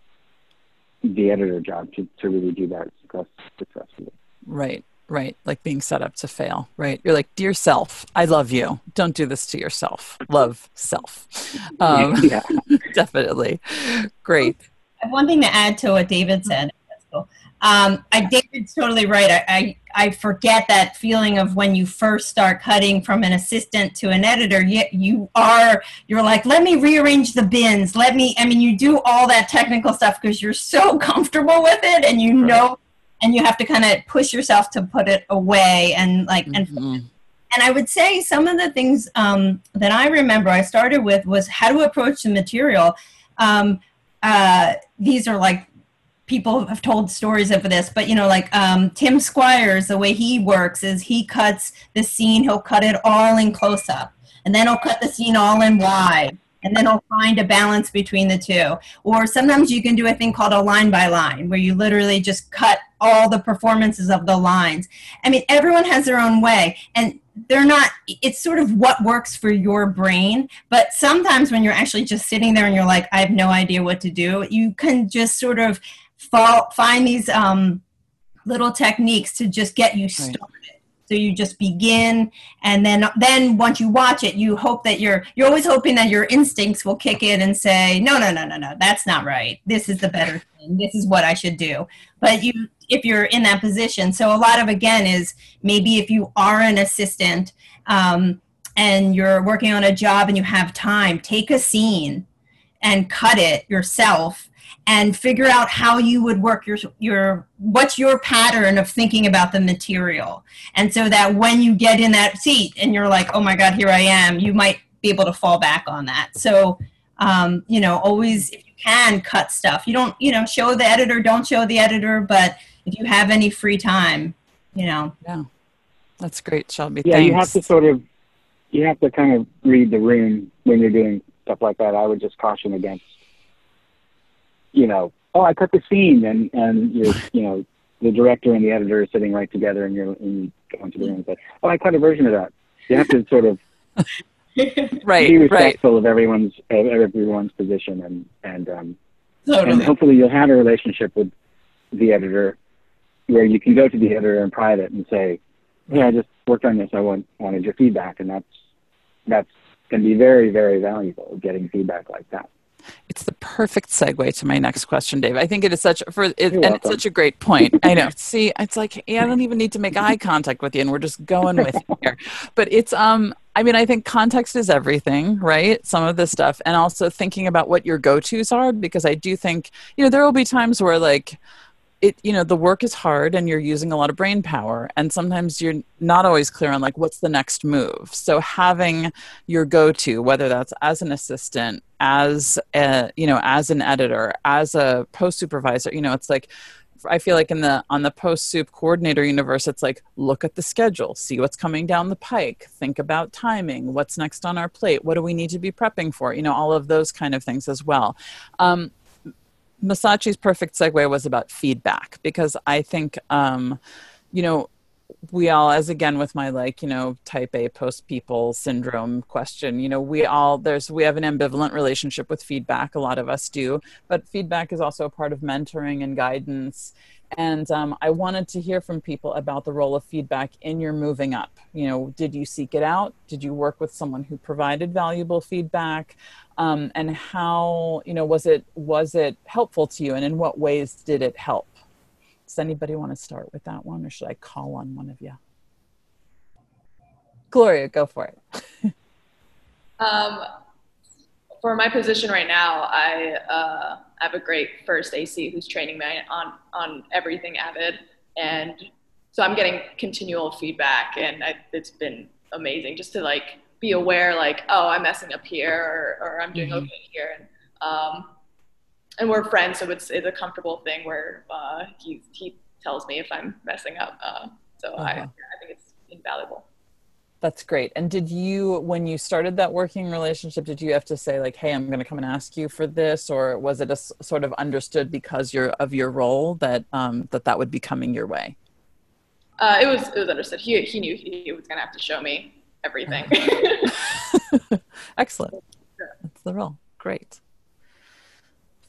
the editor job to, to really do that success, successfully right, right. Like being set up to fail, right? You're like, dear self, I love you. Don't do this to yourself. Love self. Um, yeah definitely. Great. I have one thing to add to what David said. Um, I David's totally right. I, I I forget that feeling of when you first start cutting from an assistant to an editor. You you are you're like, let me rearrange the bins. Let me. I mean, you do all that technical stuff because you're so comfortable with it, and you know, and you have to kind of push yourself to put it away and like and Mhm. and I would say some of the things um, that I remember I started with was how to approach the material. Um, uh, these are like people have told stories of this, but you know, like um, Tim Squyres, the way he works is he cuts the scene, he'll cut it all in close up, and then he'll cut the scene all in wide. And then he'll find a balance between the two. Or sometimes you can do a thing called a line by line, where you literally just cut all the performances of the lines. I mean, everyone has their own way. And they're not it's sort of what works for your brain but sometimes when you're actually just sitting there and you're like i have no idea what to do you can just sort of fall, find these um, little techniques to just get you started. So you just begin and then then once you watch it you hope that you're you're always hoping that your instincts will kick in and say no no no no no that's not right. This is the better thing. This is what i should do. But you if you're in that position so a lot of again is maybe if you are an assistant um, and you're working on a job and you have time take a scene and cut it yourself and figure out how you would work your your what's your pattern of thinking about the material and so that when you get in that seat and you're like oh my god here i am you might be able to fall back on that so um, you know always if you can cut stuff you don't you know show the editor don't show the editor but if you have any free time you know Yeah. That's great, Shelby. yeah Thanks. you have to sort of you have to kind of read the room when you're doing stuff like that i would just caution against you know oh i cut the scene and and you're you know the director and the editor are sitting right together and you're and you go into the room and say oh i cut a version of that you have to sort of right, be right. respectful of everyone's of everyone's position and and um, and hopefully you'll have a relationship with the editor where you can go to the editor in private and say, "Hey, I just worked on this. I want wanted your feedback," and that's that's can be very very valuable getting feedback like that. It's the perfect segue to my next question, Dave. I think it is such for it, and it's such a great point. I know. See, it's like yeah, I don't even need to make eye contact with you, and we're just going with here. But it's um, I mean, I think context is everything, right? Some of this stuff, and also thinking about what your go tos are, because I do think you know there will be times where like it you know the work is hard and you're using a lot of brain power and sometimes you're not always clear on like what's the next move so having your go-to whether that's as an assistant as a you know as an editor as a post supervisor you know it's like I feel like in the on the post soup coordinator universe, it's like look at the schedule, see what's coming down the pike, think about timing, what's next on our plate, what do we need to be prepping for, you know, all of those kind of things as well. Um, Massachi's perfect segue was about feedback because I think, um, you know, we all, as again with my like, you know, type A post people syndrome question, you know, we all, there's, we have an ambivalent relationship with feedback. A lot of us do, but feedback is also a part of mentoring and guidance. And um, I wanted to hear from people about the role of feedback in your moving up. You know, did you seek it out? Did you work with someone who provided valuable feedback? Um, and how, you know, was it was it helpful to you? And in what ways did it help? Does anybody want to start with that one, or should I call on one of you? Gloria, go for it. Um, for my position right now, I uh, have a great first AE who's training me on on everything Avid, and so I'm getting continual feedback, and I, it's been amazing just to like be aware, like, oh, I'm messing up here, or, or I'm doing Mhm. okay here, and um, and we're friends, so it's it's a comfortable thing where uh, he he tells me if I'm messing up, uh, so I Uh-huh. I think it's invaluable. That's great. And did you, when you started that working relationship, did you have to say like, "Hey, I'm going to come and ask you for this," or was it a s- sort of understood because you're of your role that um, that that would be coming your way? Uh, it was it was understood. He he knew he was gonna have to show me everything. Excellent. That's the role. Great.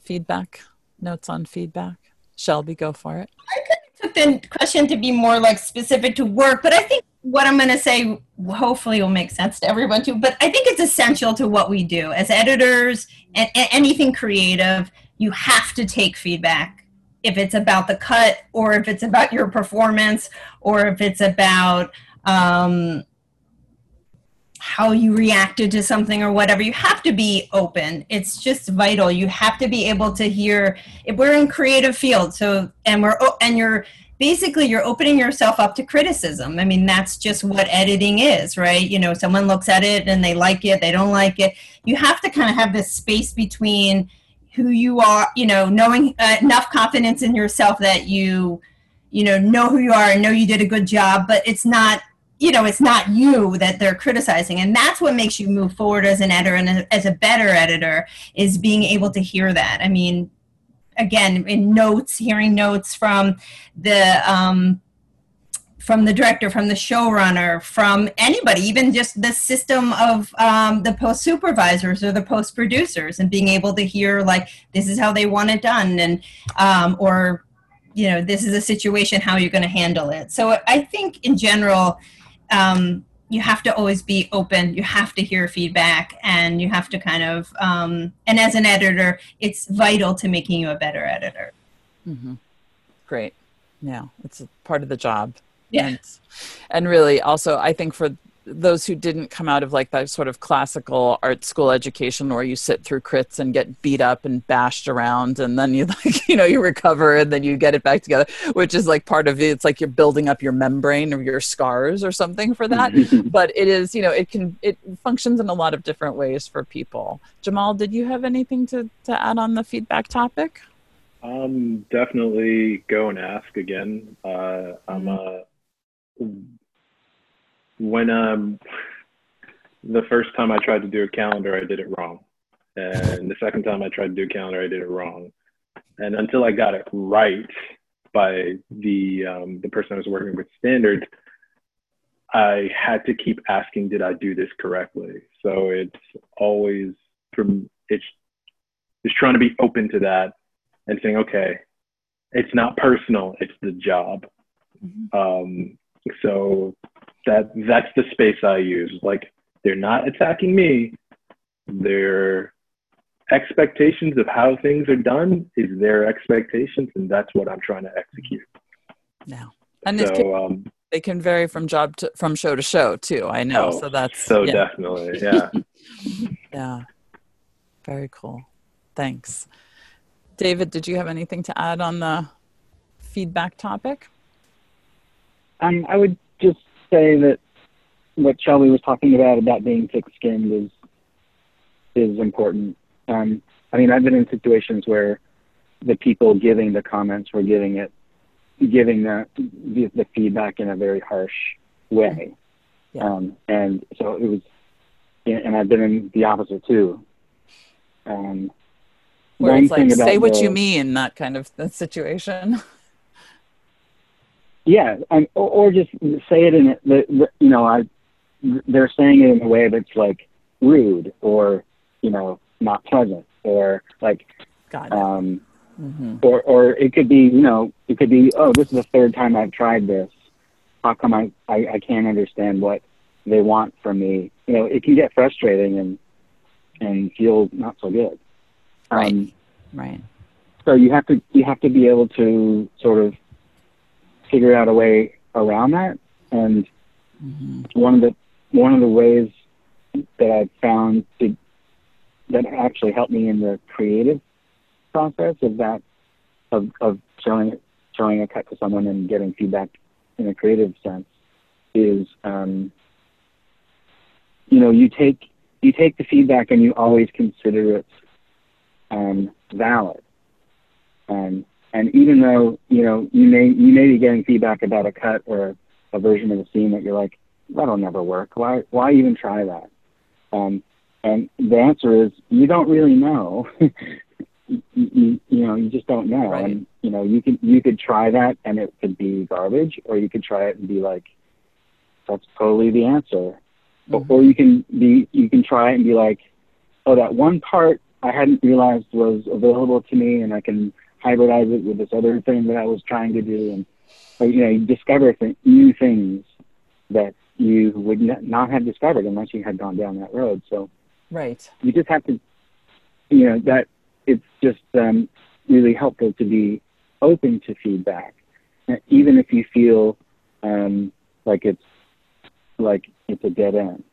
Feedback. Notes on feedback. Shelby, go for it. I could took the question to be more like specific to work, but I think what I'm going to say hopefully will make sense to everyone too. But I think it's essential to what we do as editors and, anything creative. You have to take feedback if it's about the cut or if it's about your performance or if it's about um, how you reacted to something or whatever. You have to be open. It's just vital. You have to be able to hear. If we're in creative field, so and we're and you're basically you're opening yourself up to criticism. I mean, that's just what editing is, right? You know, someone looks at it and they like it, they don't like it. You have to kind of have this space between who you are, you know, knowing uh, enough confidence in yourself that you, you know, know who you are and know you did a good job, but it's not, you know, it's not you that they're criticizing. And that's what makes you move forward as an editor and as a better editor is being able to hear that. I mean, again, in notes, hearing notes from the, um, from the director, from the showrunner, from anybody, even just the system of um, the post supervisors or the post producers, and being able to hear like this is how they want it done, and um, or you know this is a situation how you're going to handle it. So I think in general, um, you have to always be open. You have to hear feedback, and you have to kind of um, and as an editor, it's vital to making you a better editor. hmm Great. Yeah, it's a part of the job. Yeah. And, and really, also, I think for those who didn't come out of like that sort of classical art school education where you sit through crits and get beat up and bashed around and then you like you know you recover and then you get it back together which is like part of it it's like you're building up your membrane or your scars or something for that. But it is you know it can it functions in a lot of different ways for people. Jamal did you have anything to to add on the feedback topic? Um, definitely go and ask again. Uh, I'm uh, when um, the first time I tried to do a calendar, I did it wrong, and the second time I tried to do a calendar, I did it wrong, and until I got it right by the um, the person I was working with standards, I had to keep asking, did I do this correctly? So it's always from it's just trying to be open to that and saying, okay, it's not personal, it's the job. Mhm. Um, so that that's the space I use. Like they're not attacking me. Their expectations of how things are done is their expectations, and that's what I'm trying to execute. Yeah. And it can, um, they can vary from job to from show to show too. I know. Oh, so that's so yeah, definitely, yeah. yeah. Very cool. Thanks. David, did you have anything to add on the feedback topic? Um, I would just say that what Shelby was talking about about being thick-skinned is is important. Um, I mean, I've been in situations where the people giving the comments were giving it, giving the the, the feedback in a very harsh way, Yeah. um, and so it was. And I've been in the opposite too. Um, Where it's like say what the- you mean, that kind of situation. Yeah, and, or, or just say it in a- the, the you know I they're saying it in a way that's like rude or you know not pleasant or like it. um hmm or or it could be you know it could be oh this is the third time I've tried this how come I I, I can't understand what they want from me you know it can get frustrating and and feel not so good Right. um, Right. so you have to you have to be able to sort of figure out a way around that. And hmm one of the one of the ways that I've found to that actually helped me in the creative process of that of of showing showing a cut to someone and getting feedback in a creative sense is um, you know you take you take the feedback and you always consider it um, valid. Um, and even though you know you may you may be getting feedback about a cut or a version of a scene that you're like that'll never work. Why why even try that? Um, and the answer is you don't really know. You, you, you know you just don't know. Right. and you know you could you could try that and it could be garbage or you could try it and be like that's totally the answer. Or, Mhm. or you can be you can try it and be like oh that one part i hadn't realized was available to me and i can hybridize it with this other thing that i was trying to do and or, you know you discover th- new things that you would n- not have discovered unless you had gone down that road so Right. you just have to you know that it's just um, really helpful to be open to feedback even if you feel um, like it's like it's a dead end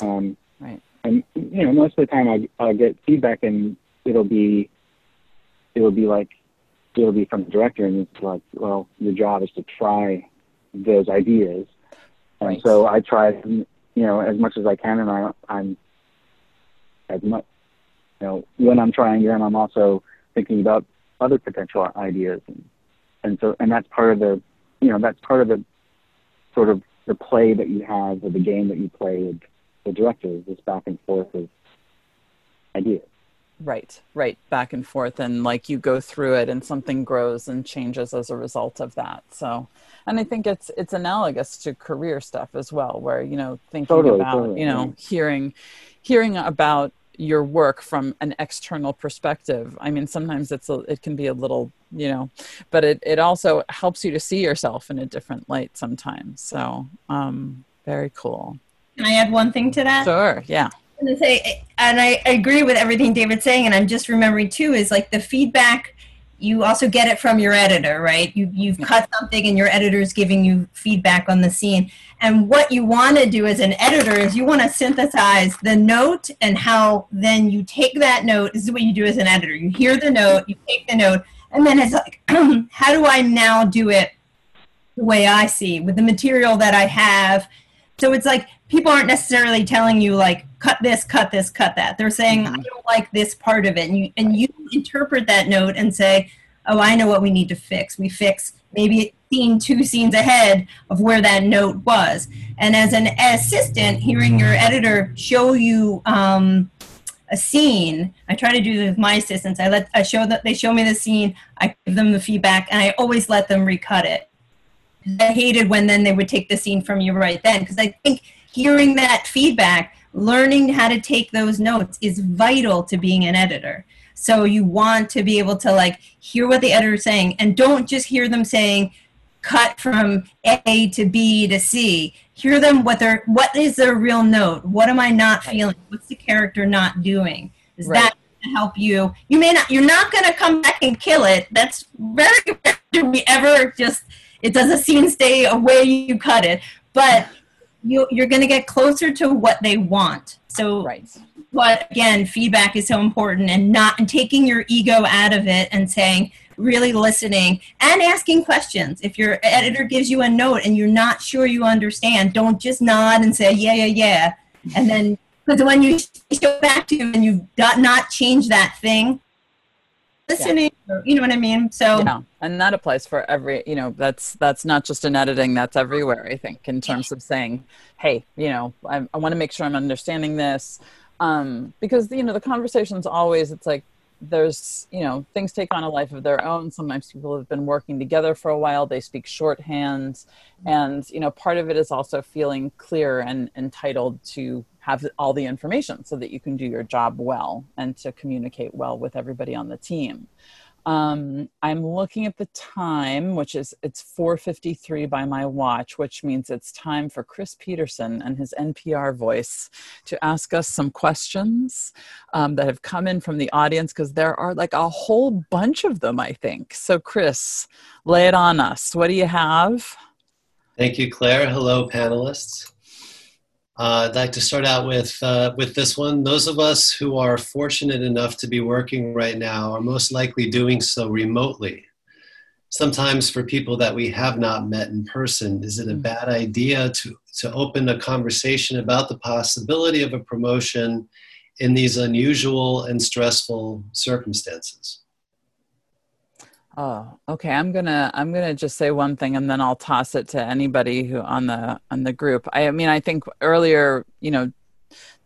um, Right. and you know most of the time I, i'll get feedback and it'll be it'll be like it'll be from the director and it's like well your job is to try those ideas. And so i try you know as much as i can and i i'm as much you know when i'm trying them i'm also thinking about other potential ideas. And and so and that's part of the you know that's part of the sort of the play that you have or the game that you play with the directors this back and forth of ideas Right, right, back and forth, and like you go through it, and something grows and changes as a result of that. So, and I think it's it's analogous to career stuff as well, where you know thinking Totally, about totally, you know hearing hearing about your work from an external perspective. I mean, sometimes it's a, it can be a little you know, but it it also helps you to see yourself in a different light sometimes. So, um, very cool. Can I add one thing to that? Sure, yeah, I'm gonna say, and I agree with everything David's saying, and I'm just remembering too is like the feedback. You also get it from your editor, right? You you've cut something, and your editor's giving you feedback on the scene. And what you want to do as an editor is you want to synthesize the note and how then you take that note. This is what you do as an editor. You hear the note, you take the note, and then it's like, how do I now do it the way I see with the material that I have? So it's like people aren't necessarily telling you like cut this, cut this, cut that. They're saying I Mhm. don't like this part of it, and you and you interpret that note and say, oh, I know what we need to fix. We fix maybe a scene two scenes ahead of where that note was. And as an assistant, hearing your editor show you um, a scene, I try to do this with my assistants. I let I show that they show me the scene. I give them the feedback, and I always let them recut it I hated when then they would take the scene from you right then because I think hearing that feedback, learning how to take those notes is vital to being an editor. So you want to be able to like hear what the editor's saying and don't just hear them saying cut from A to B to C. Hear them what they're what is their real note? What am I not feeling? What's the character not doing? Is Right. that help you? You may not you're not gonna come back and kill it. That's very rare to be ever just it does a scene stay away you cut it. But you you're gonna get closer to what they want. So Right. but again feedback is so important and not and taking your ego out of it and saying really listening and asking questions if your editor gives you a note and you're not sure you understand don't just nod and say yeah yeah yeah and then because when you show back to him and you've not changed that thing listening you know what i mean? So yeah and that applies for every you know that's that's not just in editing that's everywhere i think in terms of saying hey you know i, I want to make sure i'm understanding this. Um, because you know the conversations always it's like there's you know things take on a life of their own. Sometimes people have been working together for a while they speak shorthand and you know part of it is also feeling clear and entitled to have all the information so that you can do your job well and to communicate well with everybody on the team um, I'm looking at the time, which is it's 4:53 by my watch, which means it's time for Chris Peterson and his NPR voice to ask us some questions um, that have come in from the audience because there are like a whole bunch of them, I think. So, Chris, lay it on us. What do you have? Thank you, Claire. Hello, panelists. Uh, I'd like to start out with uh, with this one. Those of us who are fortunate enough to be working right now are most likely doing so remotely. Sometimes, for people that we have not met in person, is it a bad idea to to open a conversation about the possibility of a promotion in these unusual and stressful circumstances? Oh, okay. I'm gonna I'm gonna just say one thing, and then I'll toss it to anybody who on the on the group. I, I mean, I think earlier, you know,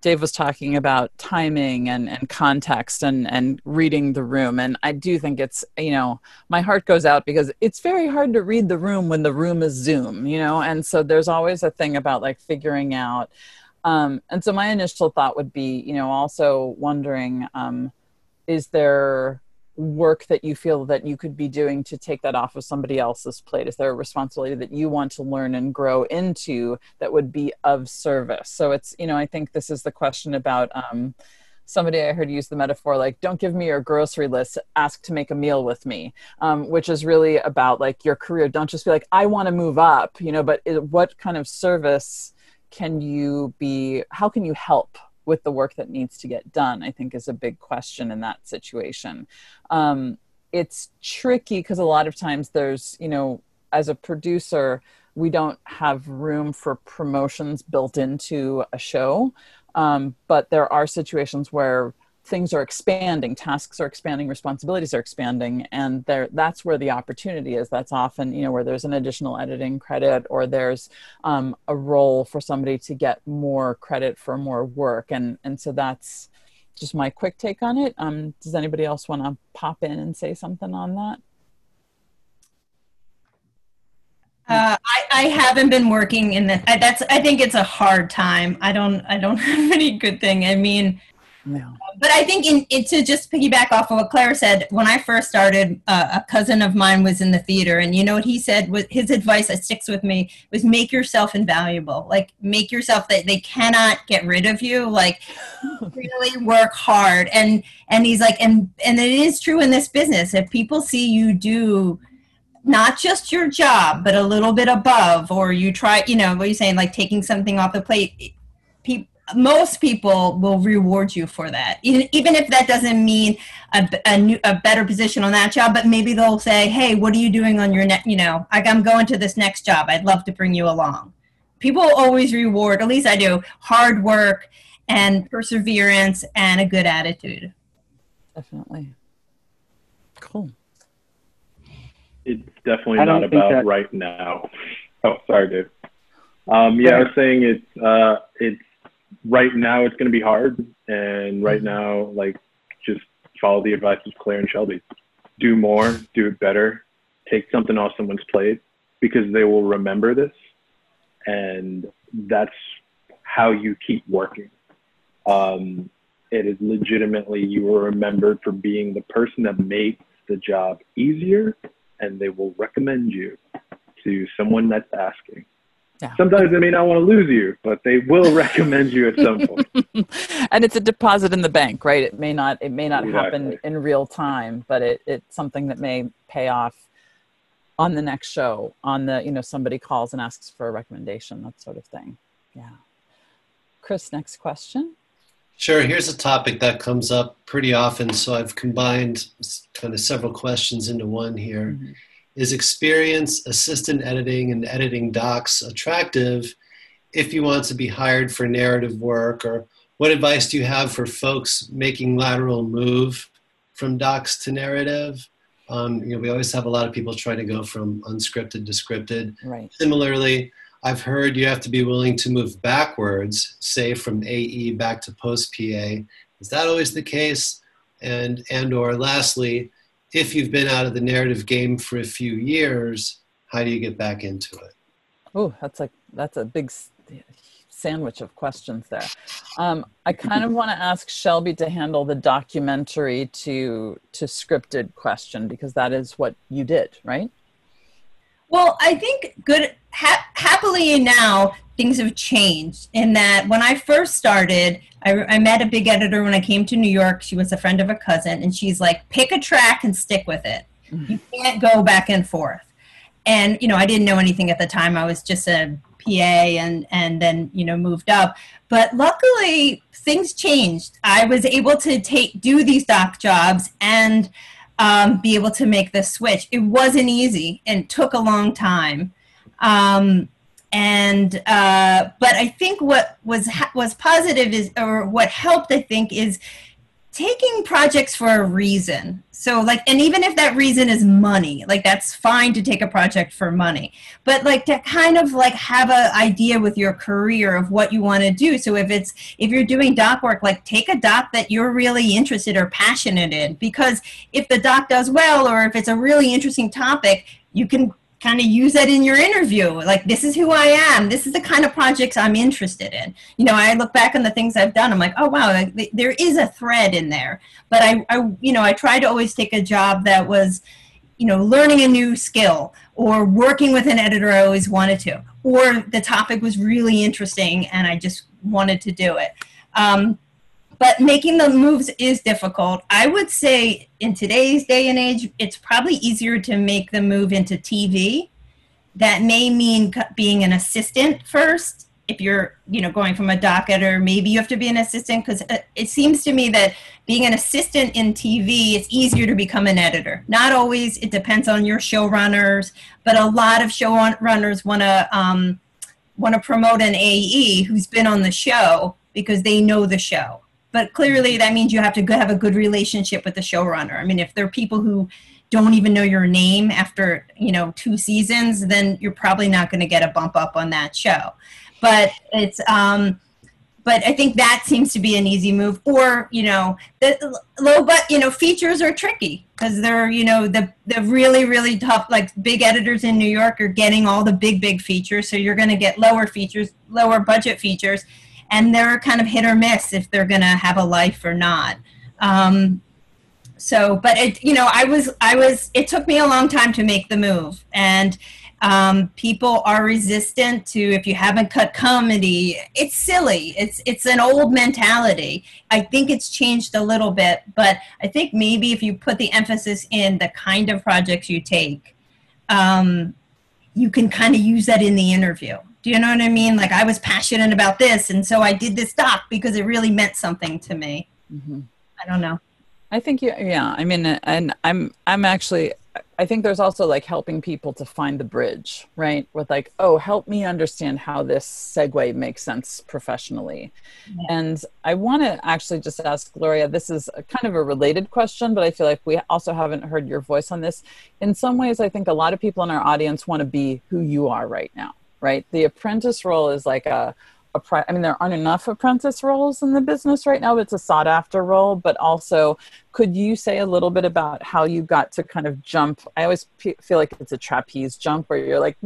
Dave was talking about timing and and context and and reading the room, and I do think it's you know my heart goes out because it's very hard to read the room when the room is Zoom, you know, and so there's always a thing about like figuring out. Um, and so my initial thought would be, you know, also wondering, um, is there work that you feel that you could be doing to take that off of somebody else's plate? Is there a responsibility that you want to learn and grow into that would be of service? So it's, you know, I think this is the question about um, somebody I heard use the metaphor like, don't give me your grocery list, ask to make a meal with me, um, which is really about like your career. Don't just be like, I want to move up, you know, but it, what kind of service can you be, how can you help? With the work that needs to get done i think is a big question in that situation. Um, it's tricky because a lot of times there's you know as a producer we don't have room for promotions built into a show. Um, but there are situations where things are expanding tasks are expanding responsibilities are expanding and there that's where the opportunity is that's often you know where there's an additional editing credit or there's um, a role for somebody to get more credit for more work and and so that's just my quick take on it um, does anybody else want to pop in and say something on that Uh, I, I haven't been working in the. I, that's. I think it's a hard time. I don't. I don't have any good thing. I mean, no. but I think in, in to just piggyback off of what Claire said. When I first started, uh, a cousin of mine was in the theater, and you know what he said was his advice that sticks with me was make yourself invaluable. Like make yourself that they cannot get rid of you. Like really work hard. And and he's like, and and it is true in this business. If people see you do not just your job, but a little bit above, or you try, you know, what you're saying, like taking something off the plate. Pe- most people will reward you for that, even, even if that doesn't mean a, a, new, a better position on that job. But maybe they'll say, "Hey, what are you doing on your next? You know, like I'm going to this next job. I'd love to bring you along." People always reward, at least I do, hard work and perseverance and a good attitude. definitely cool It's definitely don't about that- right now. Oh, sorry, Dave. Um, yeah, I was saying it's uh, it's right now. It's going to be hard, and right now, like, just follow the advice of Claire and Shelby. Do more, do it better, take something off someone's plate, because they will remember this, and that's how you keep working. Um, it is legitimately you are remembered for being the person that makes the job easier, and they will recommend you to someone that's asking. Yeah. Sometimes they may not want to lose you, but they will recommend you at some point. and it's a deposit in the bank, right? It may not it may not happen in real time, but it, it's something that may pay off on the next show. On the you know somebody calls and asks for a recommendation, that sort of thing. Yeah. Chris, next question. Sure. Here's a topic that comes up pretty often, so I've combined kind of several questions into one here. Mhm. Is experience, assistant editing, and editing docs attractive if you want to be hired for narrative work? Or what advice do you have for folks making lateral move from docs to narrative? Um, you know, we always have a lot of people trying to go from unscripted to scripted. Right. Similarly, I've heard you have to be willing to move backwards, say from AE back to post PA. Is that always the case? And and or lastly, if you've been out of the narrative game for a few years, how do you get back into it? Oh, that's like that's a big sandwich of questions there. Um, I kind of want to ask Shelby to handle the documentary to to scripted question because that is what you did, right? Well, I think good. Ha- happily now, things have changed in that when I first started, I, I met a big editor when I came to New York. She was a friend of a cousin, and she's like, "Pick a track and stick with it. You can't go back and forth." And you know, I didn't know anything at the time. I was just a PA, and and then you know moved up. But luckily, things changed. I was able to take do these doc jobs and um, be able to make the switch. It wasn't easy and took a long time. Um, and uh, but I think what was was positive is or what helped I think is taking projects for a reason. So like and even if that reason is money, like that's fine to take a project for money. But like to kind of like have an idea with your career of what you want to do. So if it's if you're doing doc work, like take a doc that you're really interested or passionate in because if the doc does well or if it's a really interesting topic, you can kind of use that in your interview. Like, this is who I am. This is the kind of projects I'm interested in. You know, I look back on the things I've done. I'm like, oh wow, there is a thread in there. But I, I, you know, I try to always take a job that was, you know, learning a new skill or working with an editor I always wanted to, or the topic was really interesting and I just wanted to do it. Um, but making the moves is difficult. I would say in today's day and age, it's probably easier to make the move into TV. That may mean being an assistant first. If you're, you know, going from a doc editor, maybe you have to be an assistant because it seems to me that being an assistant in TV, it's easier to become an editor. Not always. It depends on your showrunners, but a lot of showrunners want to um, want to promote an AE who's been on the show because they know the show but clearly that means you have to have a good relationship with the showrunner. I mean, if there are people who don't even know your name after you know two seasons, then you're probably not going to get a bump up on that show. But it's um, but I think that seems to be an easy move. Or you know, the low but you know features are tricky because they're you know the the really really tough like big editors in New York are getting all the big big features, so you're going to get lower features, lower budget features and they're kind of hit or miss if they're going to have a life or not. Um, so, but it, you know, I was, I was, it took me a long time to make the move, and um, people are resistant to if you haven't cut comedy. It's silly. It's it's an old mentality. I think it's changed a little bit, but I think maybe if you put the emphasis in the kind of projects you take, um, you can kind of use that in the interview. Do you know what I mean? Like I was passionate about this, and so I did this doc because it really meant something to me. Mm-hmm. I don't know. I think you, yeah. I mean, and I'm, I'm actually, I think there's also like helping people to find the bridge, right? With like, oh, help me understand how this segue makes sense professionally. Yeah. And I want to actually just ask Gloria. This is a kind of a related question, but I feel like we also haven't heard your voice on this. In some ways, I think a lot of people in our audience want to be who you are right now, right? The apprentice role is like a a pri- I mean, there aren't enough apprentice roles in the business right now. But it's a sought after role, but also, could you say a little bit about how you got to kind of jump? I always p- feel like it's a trapeze jump where you're like,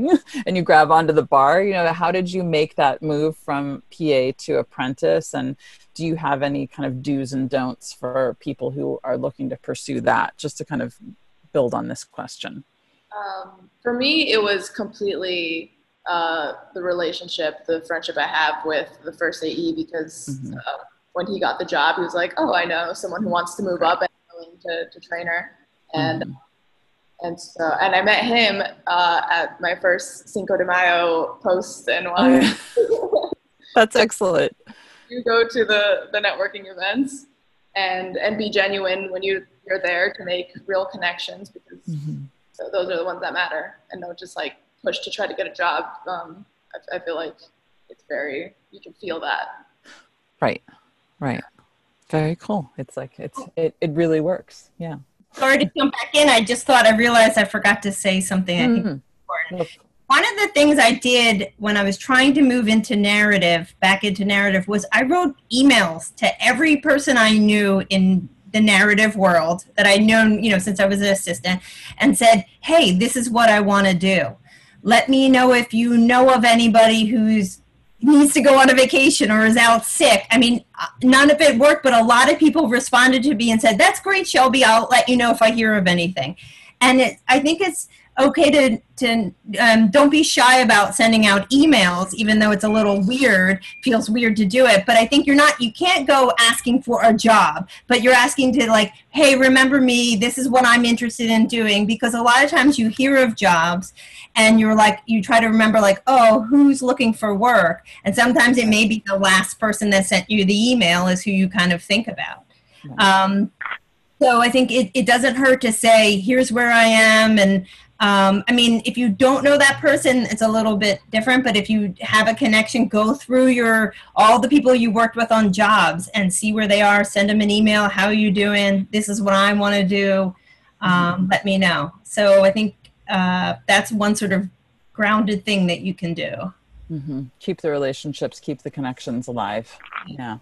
and you grab onto the bar. You know, how did you make that move from PA to apprentice? And do you have any kind of do's and don'ts for people who are looking to pursue that? Just to kind of build on this question. Um, for me, it was completely uh, the relationship, the friendship I have with the first AE because mm-hmm. uh, when he got the job, he was like, "Oh, I know someone who wants to move up and willing to, to train her," and mm-hmm. and so and I met him uh, at my first Cinco de Mayo post and oh, That's excellent. You go to the the networking events and and be genuine when you you're there to make real connections because mm-hmm. so those are the ones that matter and don't just like push to try to get a job, um, I, I feel like it's very you can feel that. Right, right. Very cool. It's like it's it, it really works. Yeah. Sorry to jump back in. I just thought I realized I forgot to say something I think mm-hmm. important. One of the things I did when I was trying to move into narrative, back into narrative, was I wrote emails to every person I knew in the narrative world that I'd known, you know, since I was an assistant, and said, "Hey, this is what I want to do." Let me know if you know of anybody who's needs to go on a vacation or is out sick. I mean, uh, none of it worked, but a lot of people responded to me and said, "That's great, Shelby. I'll let you know if I hear of anything." And it, I think it's okay to to um, don't be shy about sending out emails even though it's a little weird feels weird to do it. But i think you're not you can't go asking for a job but you're asking to like hey remember me this is what i'm interested in doing. Because a lot of times you hear of jobs and you're like you try to remember like oh who's looking for work? And sometimes it may be the last person that sent you the email is who you kind of think about. Um, so I think it, it doesn't hurt to say, here's where I am, and um, I mean, if you don't know that person, it's a little bit different. But if you have a connection, go through your all the people you worked with on jobs and see where they are. Send them an email. How are you doing? This is what I want to do. Um, mm-hmm. Let me know. So I think uh, that's one sort of grounded thing that you can do. Mm-hmm. Keep the relationships, keep the connections alive. Yeah,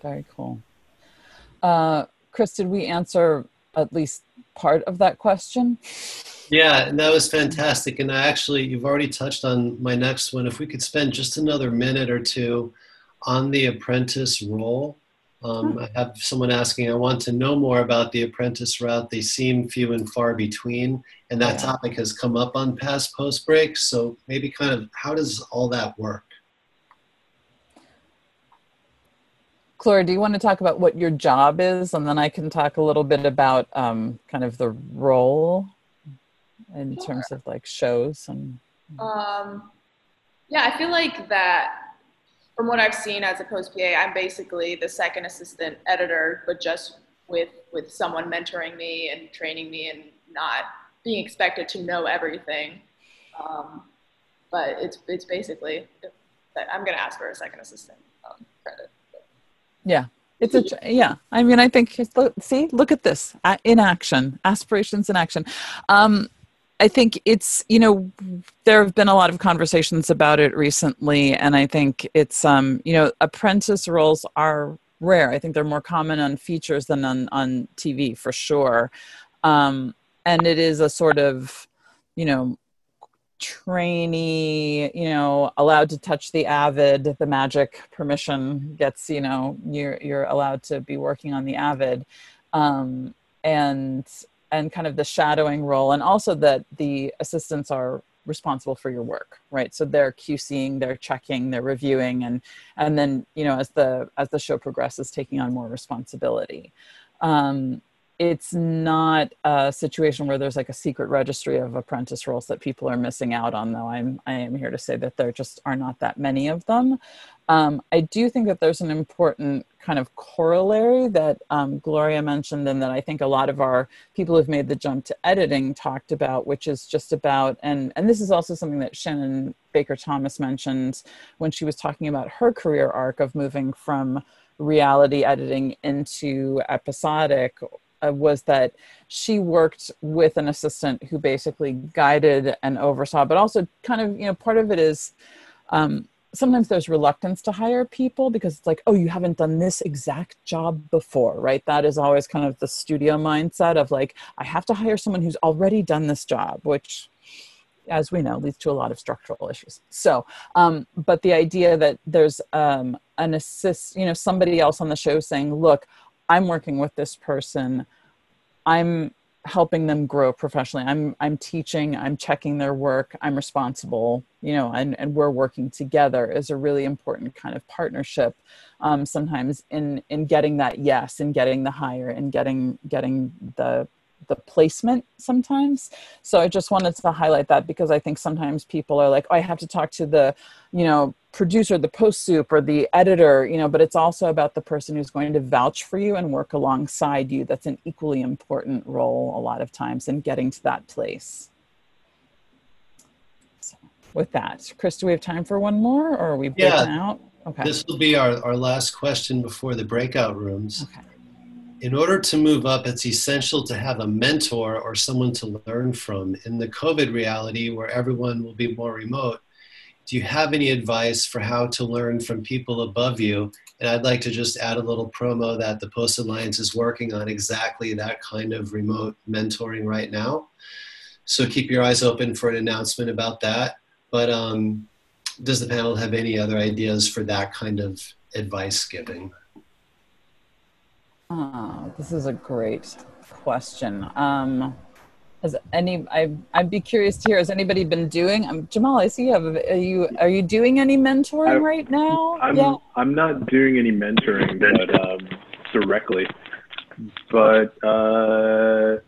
very cool. Uh, Chris, did we answer at least part of that question? Yeah, and that was fantastic. And I actually, you've already touched on my next one. If we could spend just another minute or two on the apprentice role. Um, I have someone asking, I want to know more about the apprentice route. They seem few and far between, and that yeah. topic has come up on past post breaks. So maybe kind of how does all that work? Gloria, do you want to talk about what your job is, and then I can talk a little bit about um, kind of the role in sure. terms of like shows and um yeah i feel like that from what i've seen as a post pa i'm basically the second assistant editor but just with with someone mentoring me and training me and not being expected to know everything. Um, but it's it's basically i'm going to ask for a second assistant um, credit. Yeah. It's a yeah. I mean i think see look at this in action aspirations in action. Um I think it's you know there have been a lot of conversations about it recently, and I think it's um you know apprentice roles are rare. I think they're more common on features than on on TV for sure, um, and it is a sort of you know trainee you know allowed to touch the avid the magic permission gets you know you're you're allowed to be working on the avid um, and and kind of the shadowing role and also that the assistants are responsible for your work right? So they're qcing they're checking they're reviewing and and then you know as the as the show progresses taking on more responsibility. Um, it's not a situation where there's like a secret registry of apprentice roles that people are missing out on though i'm i am here to say that there just are not that many of them. Um, i do think that there's an important kind of corollary that um, gloria mentioned and that i think a lot of our people who've made the jump to editing talked about which is just about and and this is also something that shannon baker thomas mentioned when she was talking about her career arc of moving from reality editing into episodic uh, was that she worked with an assistant who basically guided and oversaw, but also kind of, you know, part of it is um, sometimes there's reluctance to hire people because it's like, oh, you haven't done this exact job before, right? That is always kind of the studio mindset of like, I have to hire someone who's already done this job, which as we know, leads to a lot of structural issues. So, um, but the idea that there's um, an assist, you know, somebody else on the show saying, look, I'm working with this person. I'm helping them grow professionally. I'm I'm teaching, I'm checking their work, I'm responsible, you know, and, and we're working together is a really important kind of partnership. Um, sometimes in in getting that yes and getting the hire and getting getting the the placement sometimes. So I just wanted to highlight that because I think sometimes people are like, oh, I have to talk to the, you know, producer, the post supe, or the editor, you know, but it's also about the person who's going to vouch for you and work alongside you. That's an equally important role a lot of times in getting to that place. So with that, Chris, do we have time for one more or are we breaking yeah, out? Okay. This will be our, our last question before the breakout rooms. Okay in order to move up, it's essential to have a mentor or someone to learn from. In the COVID reality, where everyone will be more remote, do you have any advice for how to learn from people above you? And I'd like to just add a little promo that the Post Alliance is working on exactly that kind of remote mentoring right now. So keep your eyes open for an announcement about that. But um, does the panel have any other ideas for that kind of advice giving? Oh, this is a great question. Um, has any? I I'd be curious to hear. Has anybody been doing? Um, Jamal, I see you have. Are you are you doing any mentoring I, right now? I'm yeah. I'm not doing any mentoring, but um, directly. But uh,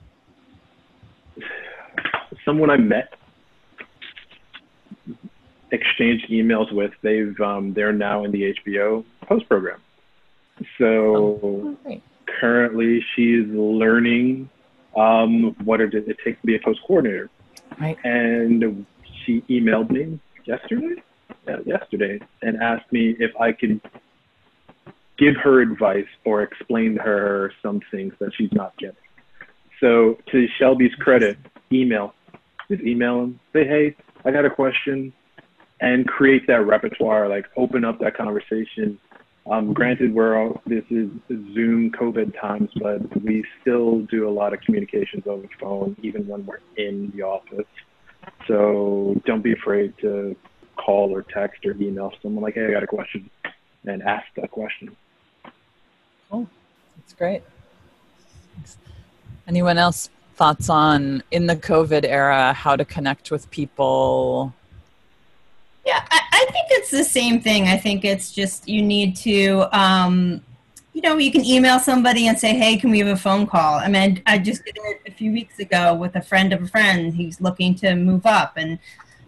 someone I met, exchanged emails with. They've um, they're now in the HBO post program. So. Oh, currently she's learning um, what it, it take to be a post coordinator. Right. And she emailed me yesterday, yeah, yesterday, and asked me if I could give her advice or explain to her some things that she's not getting. So to Shelby's credit, email. Just email them. Say, hey, I got a question, and create that repertoire. Like open up that conversation um, granted, we're all, this is Zoom COVID times, but we still do a lot of communications over the phone, even when we're in the office. So don't be afraid to call or text or email someone like, "Hey, I got a question," and ask that question. Cool, that's great. Anyone else thoughts on in the COVID era how to connect with people? Yeah, I, I, think it's the same thing. I think it's just you need to, um, you know, you can email somebody and say, hey, can we have a phone call? I mean, I just did it a few weeks ago with a friend of a friend. He's looking to move up and,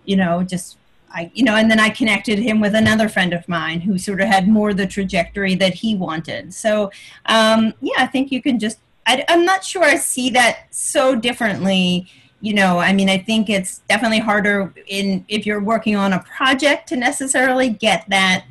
you know, just, I, you know, and then I connected him with another friend of mine who sort of had more the trajectory that he wanted. So, um, yeah, I think you can just, I, I'm not sure I see that so differently you know i mean i think it's definitely harder in if you're working on a project to necessarily get that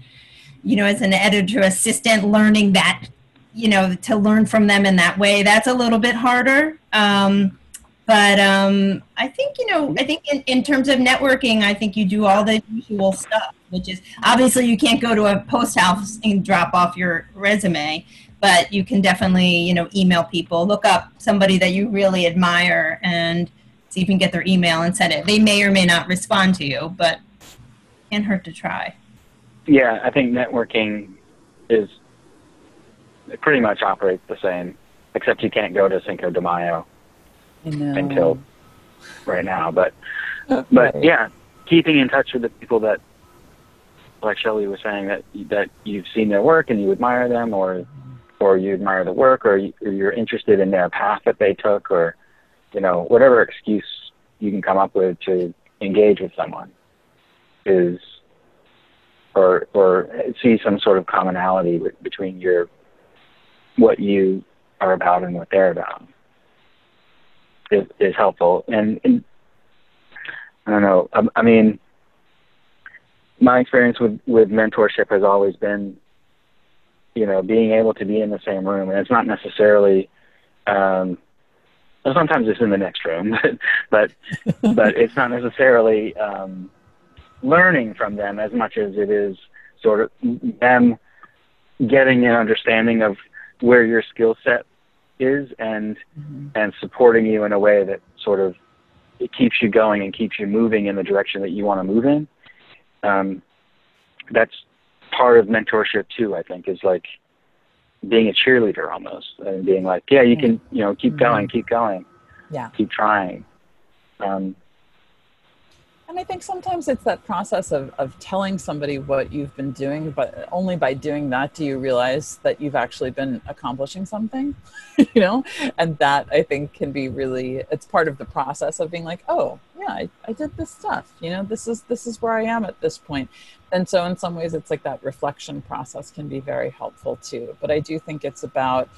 you know as an editor assistant learning that you know to learn from them in that way that's a little bit harder. Um, but um, i think you know i think in, in terms of networking i think you do all the usual stuff which is obviously you can't go to a post house and drop off your resume but you can definitely you know email people look up somebody that you really admire and see if you can get their email and send it. They may or may not respond to you, but can't hurt to try. Yeah, I think networking is it pretty much operates the same, except you can't go to Cinco de Mayo until right now. But okay. but yeah, keeping in touch with the people that, like Shelly was saying, that that you've seen their work and you admire them, or or you admire the work, or, you, or you're interested in their path that they took, or you know, whatever excuse you can come up with to engage with someone is, or or see some sort of commonality between your what you are about and what they're about is, is helpful. And, and I don't know. I, I mean, my experience with with mentorship has always been, you know, being able to be in the same room, and it's not necessarily um, well, sometimes it's in the next room, but but, but it's not necessarily um, learning from them as much as it is sort of them getting an understanding of where your skill set is and Mhm. and supporting you in a way that sort of it keeps you going and keeps you moving in the direction that you want to move in. Um, that's part of mentorship too. I think is like being a cheerleader almost and being like, yeah, you can, you know, keep Mhm. going, keep going, Yeah. keep trying. Um, And I think sometimes it's that process of, of telling somebody what you've been doing, but only by doing that do you realize that you've actually been accomplishing something, you know? And that I think can be really, it's part of the process of being like, oh, yeah, I, I did this stuff, you know, this is, this is where I am at this point. And so in some ways it's like that reflection process can be very helpful too. But I do think it's about,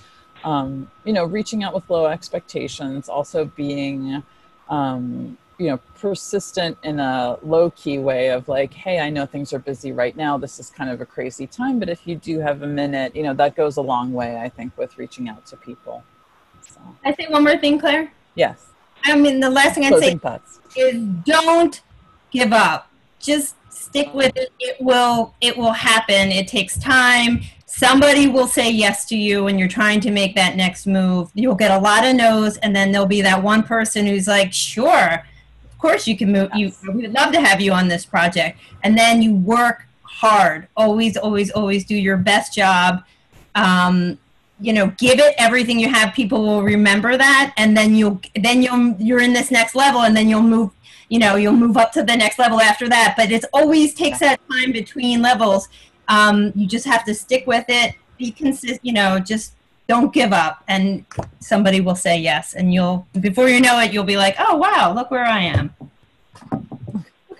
um, you know, reaching out with low expectations, also being, um, you know, persistent in a low key way of like, hey, I know things are busy right now. This is kind of a crazy time, but if you do have a minute, you know, that goes a long way, I think, with reaching out to people. So, I say one more thing, Claire. yes, I mean, the last thing I'd say thoughts. is don't give up. Just stick with it. It will it will happen. It takes time. Somebody will say yes to you when you're trying to make that next move. You'll get a lot of no's and then there'll be that one person who's like, "Sure. Of course you can move. You we would love to have you on this project." And then you work hard. Always always always do your best job. Um, you know give it everything you have people will remember that and then you'll then you'll you're in this next level and then you'll move you know you'll move up to the next level after that but it always takes that time between levels um, you just have to stick with it be consistent you know just don't give up and somebody will say yes and you'll before you know it you'll be like oh wow look where i am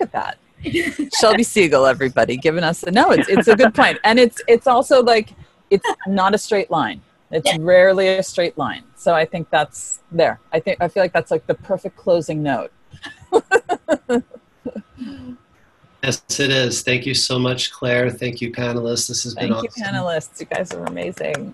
Look at that. Shelby Siegel, everybody, giving us the no. It's it's a good point, and it's it's also like it's not a straight line. It's Yeah. rarely a straight line. So I think that's there. I think I feel like that's like the perfect closing note. Yes, it is. Thank you so much, Claire. Thank you, panelists. This has been Thank you, panelists. You guys are amazing.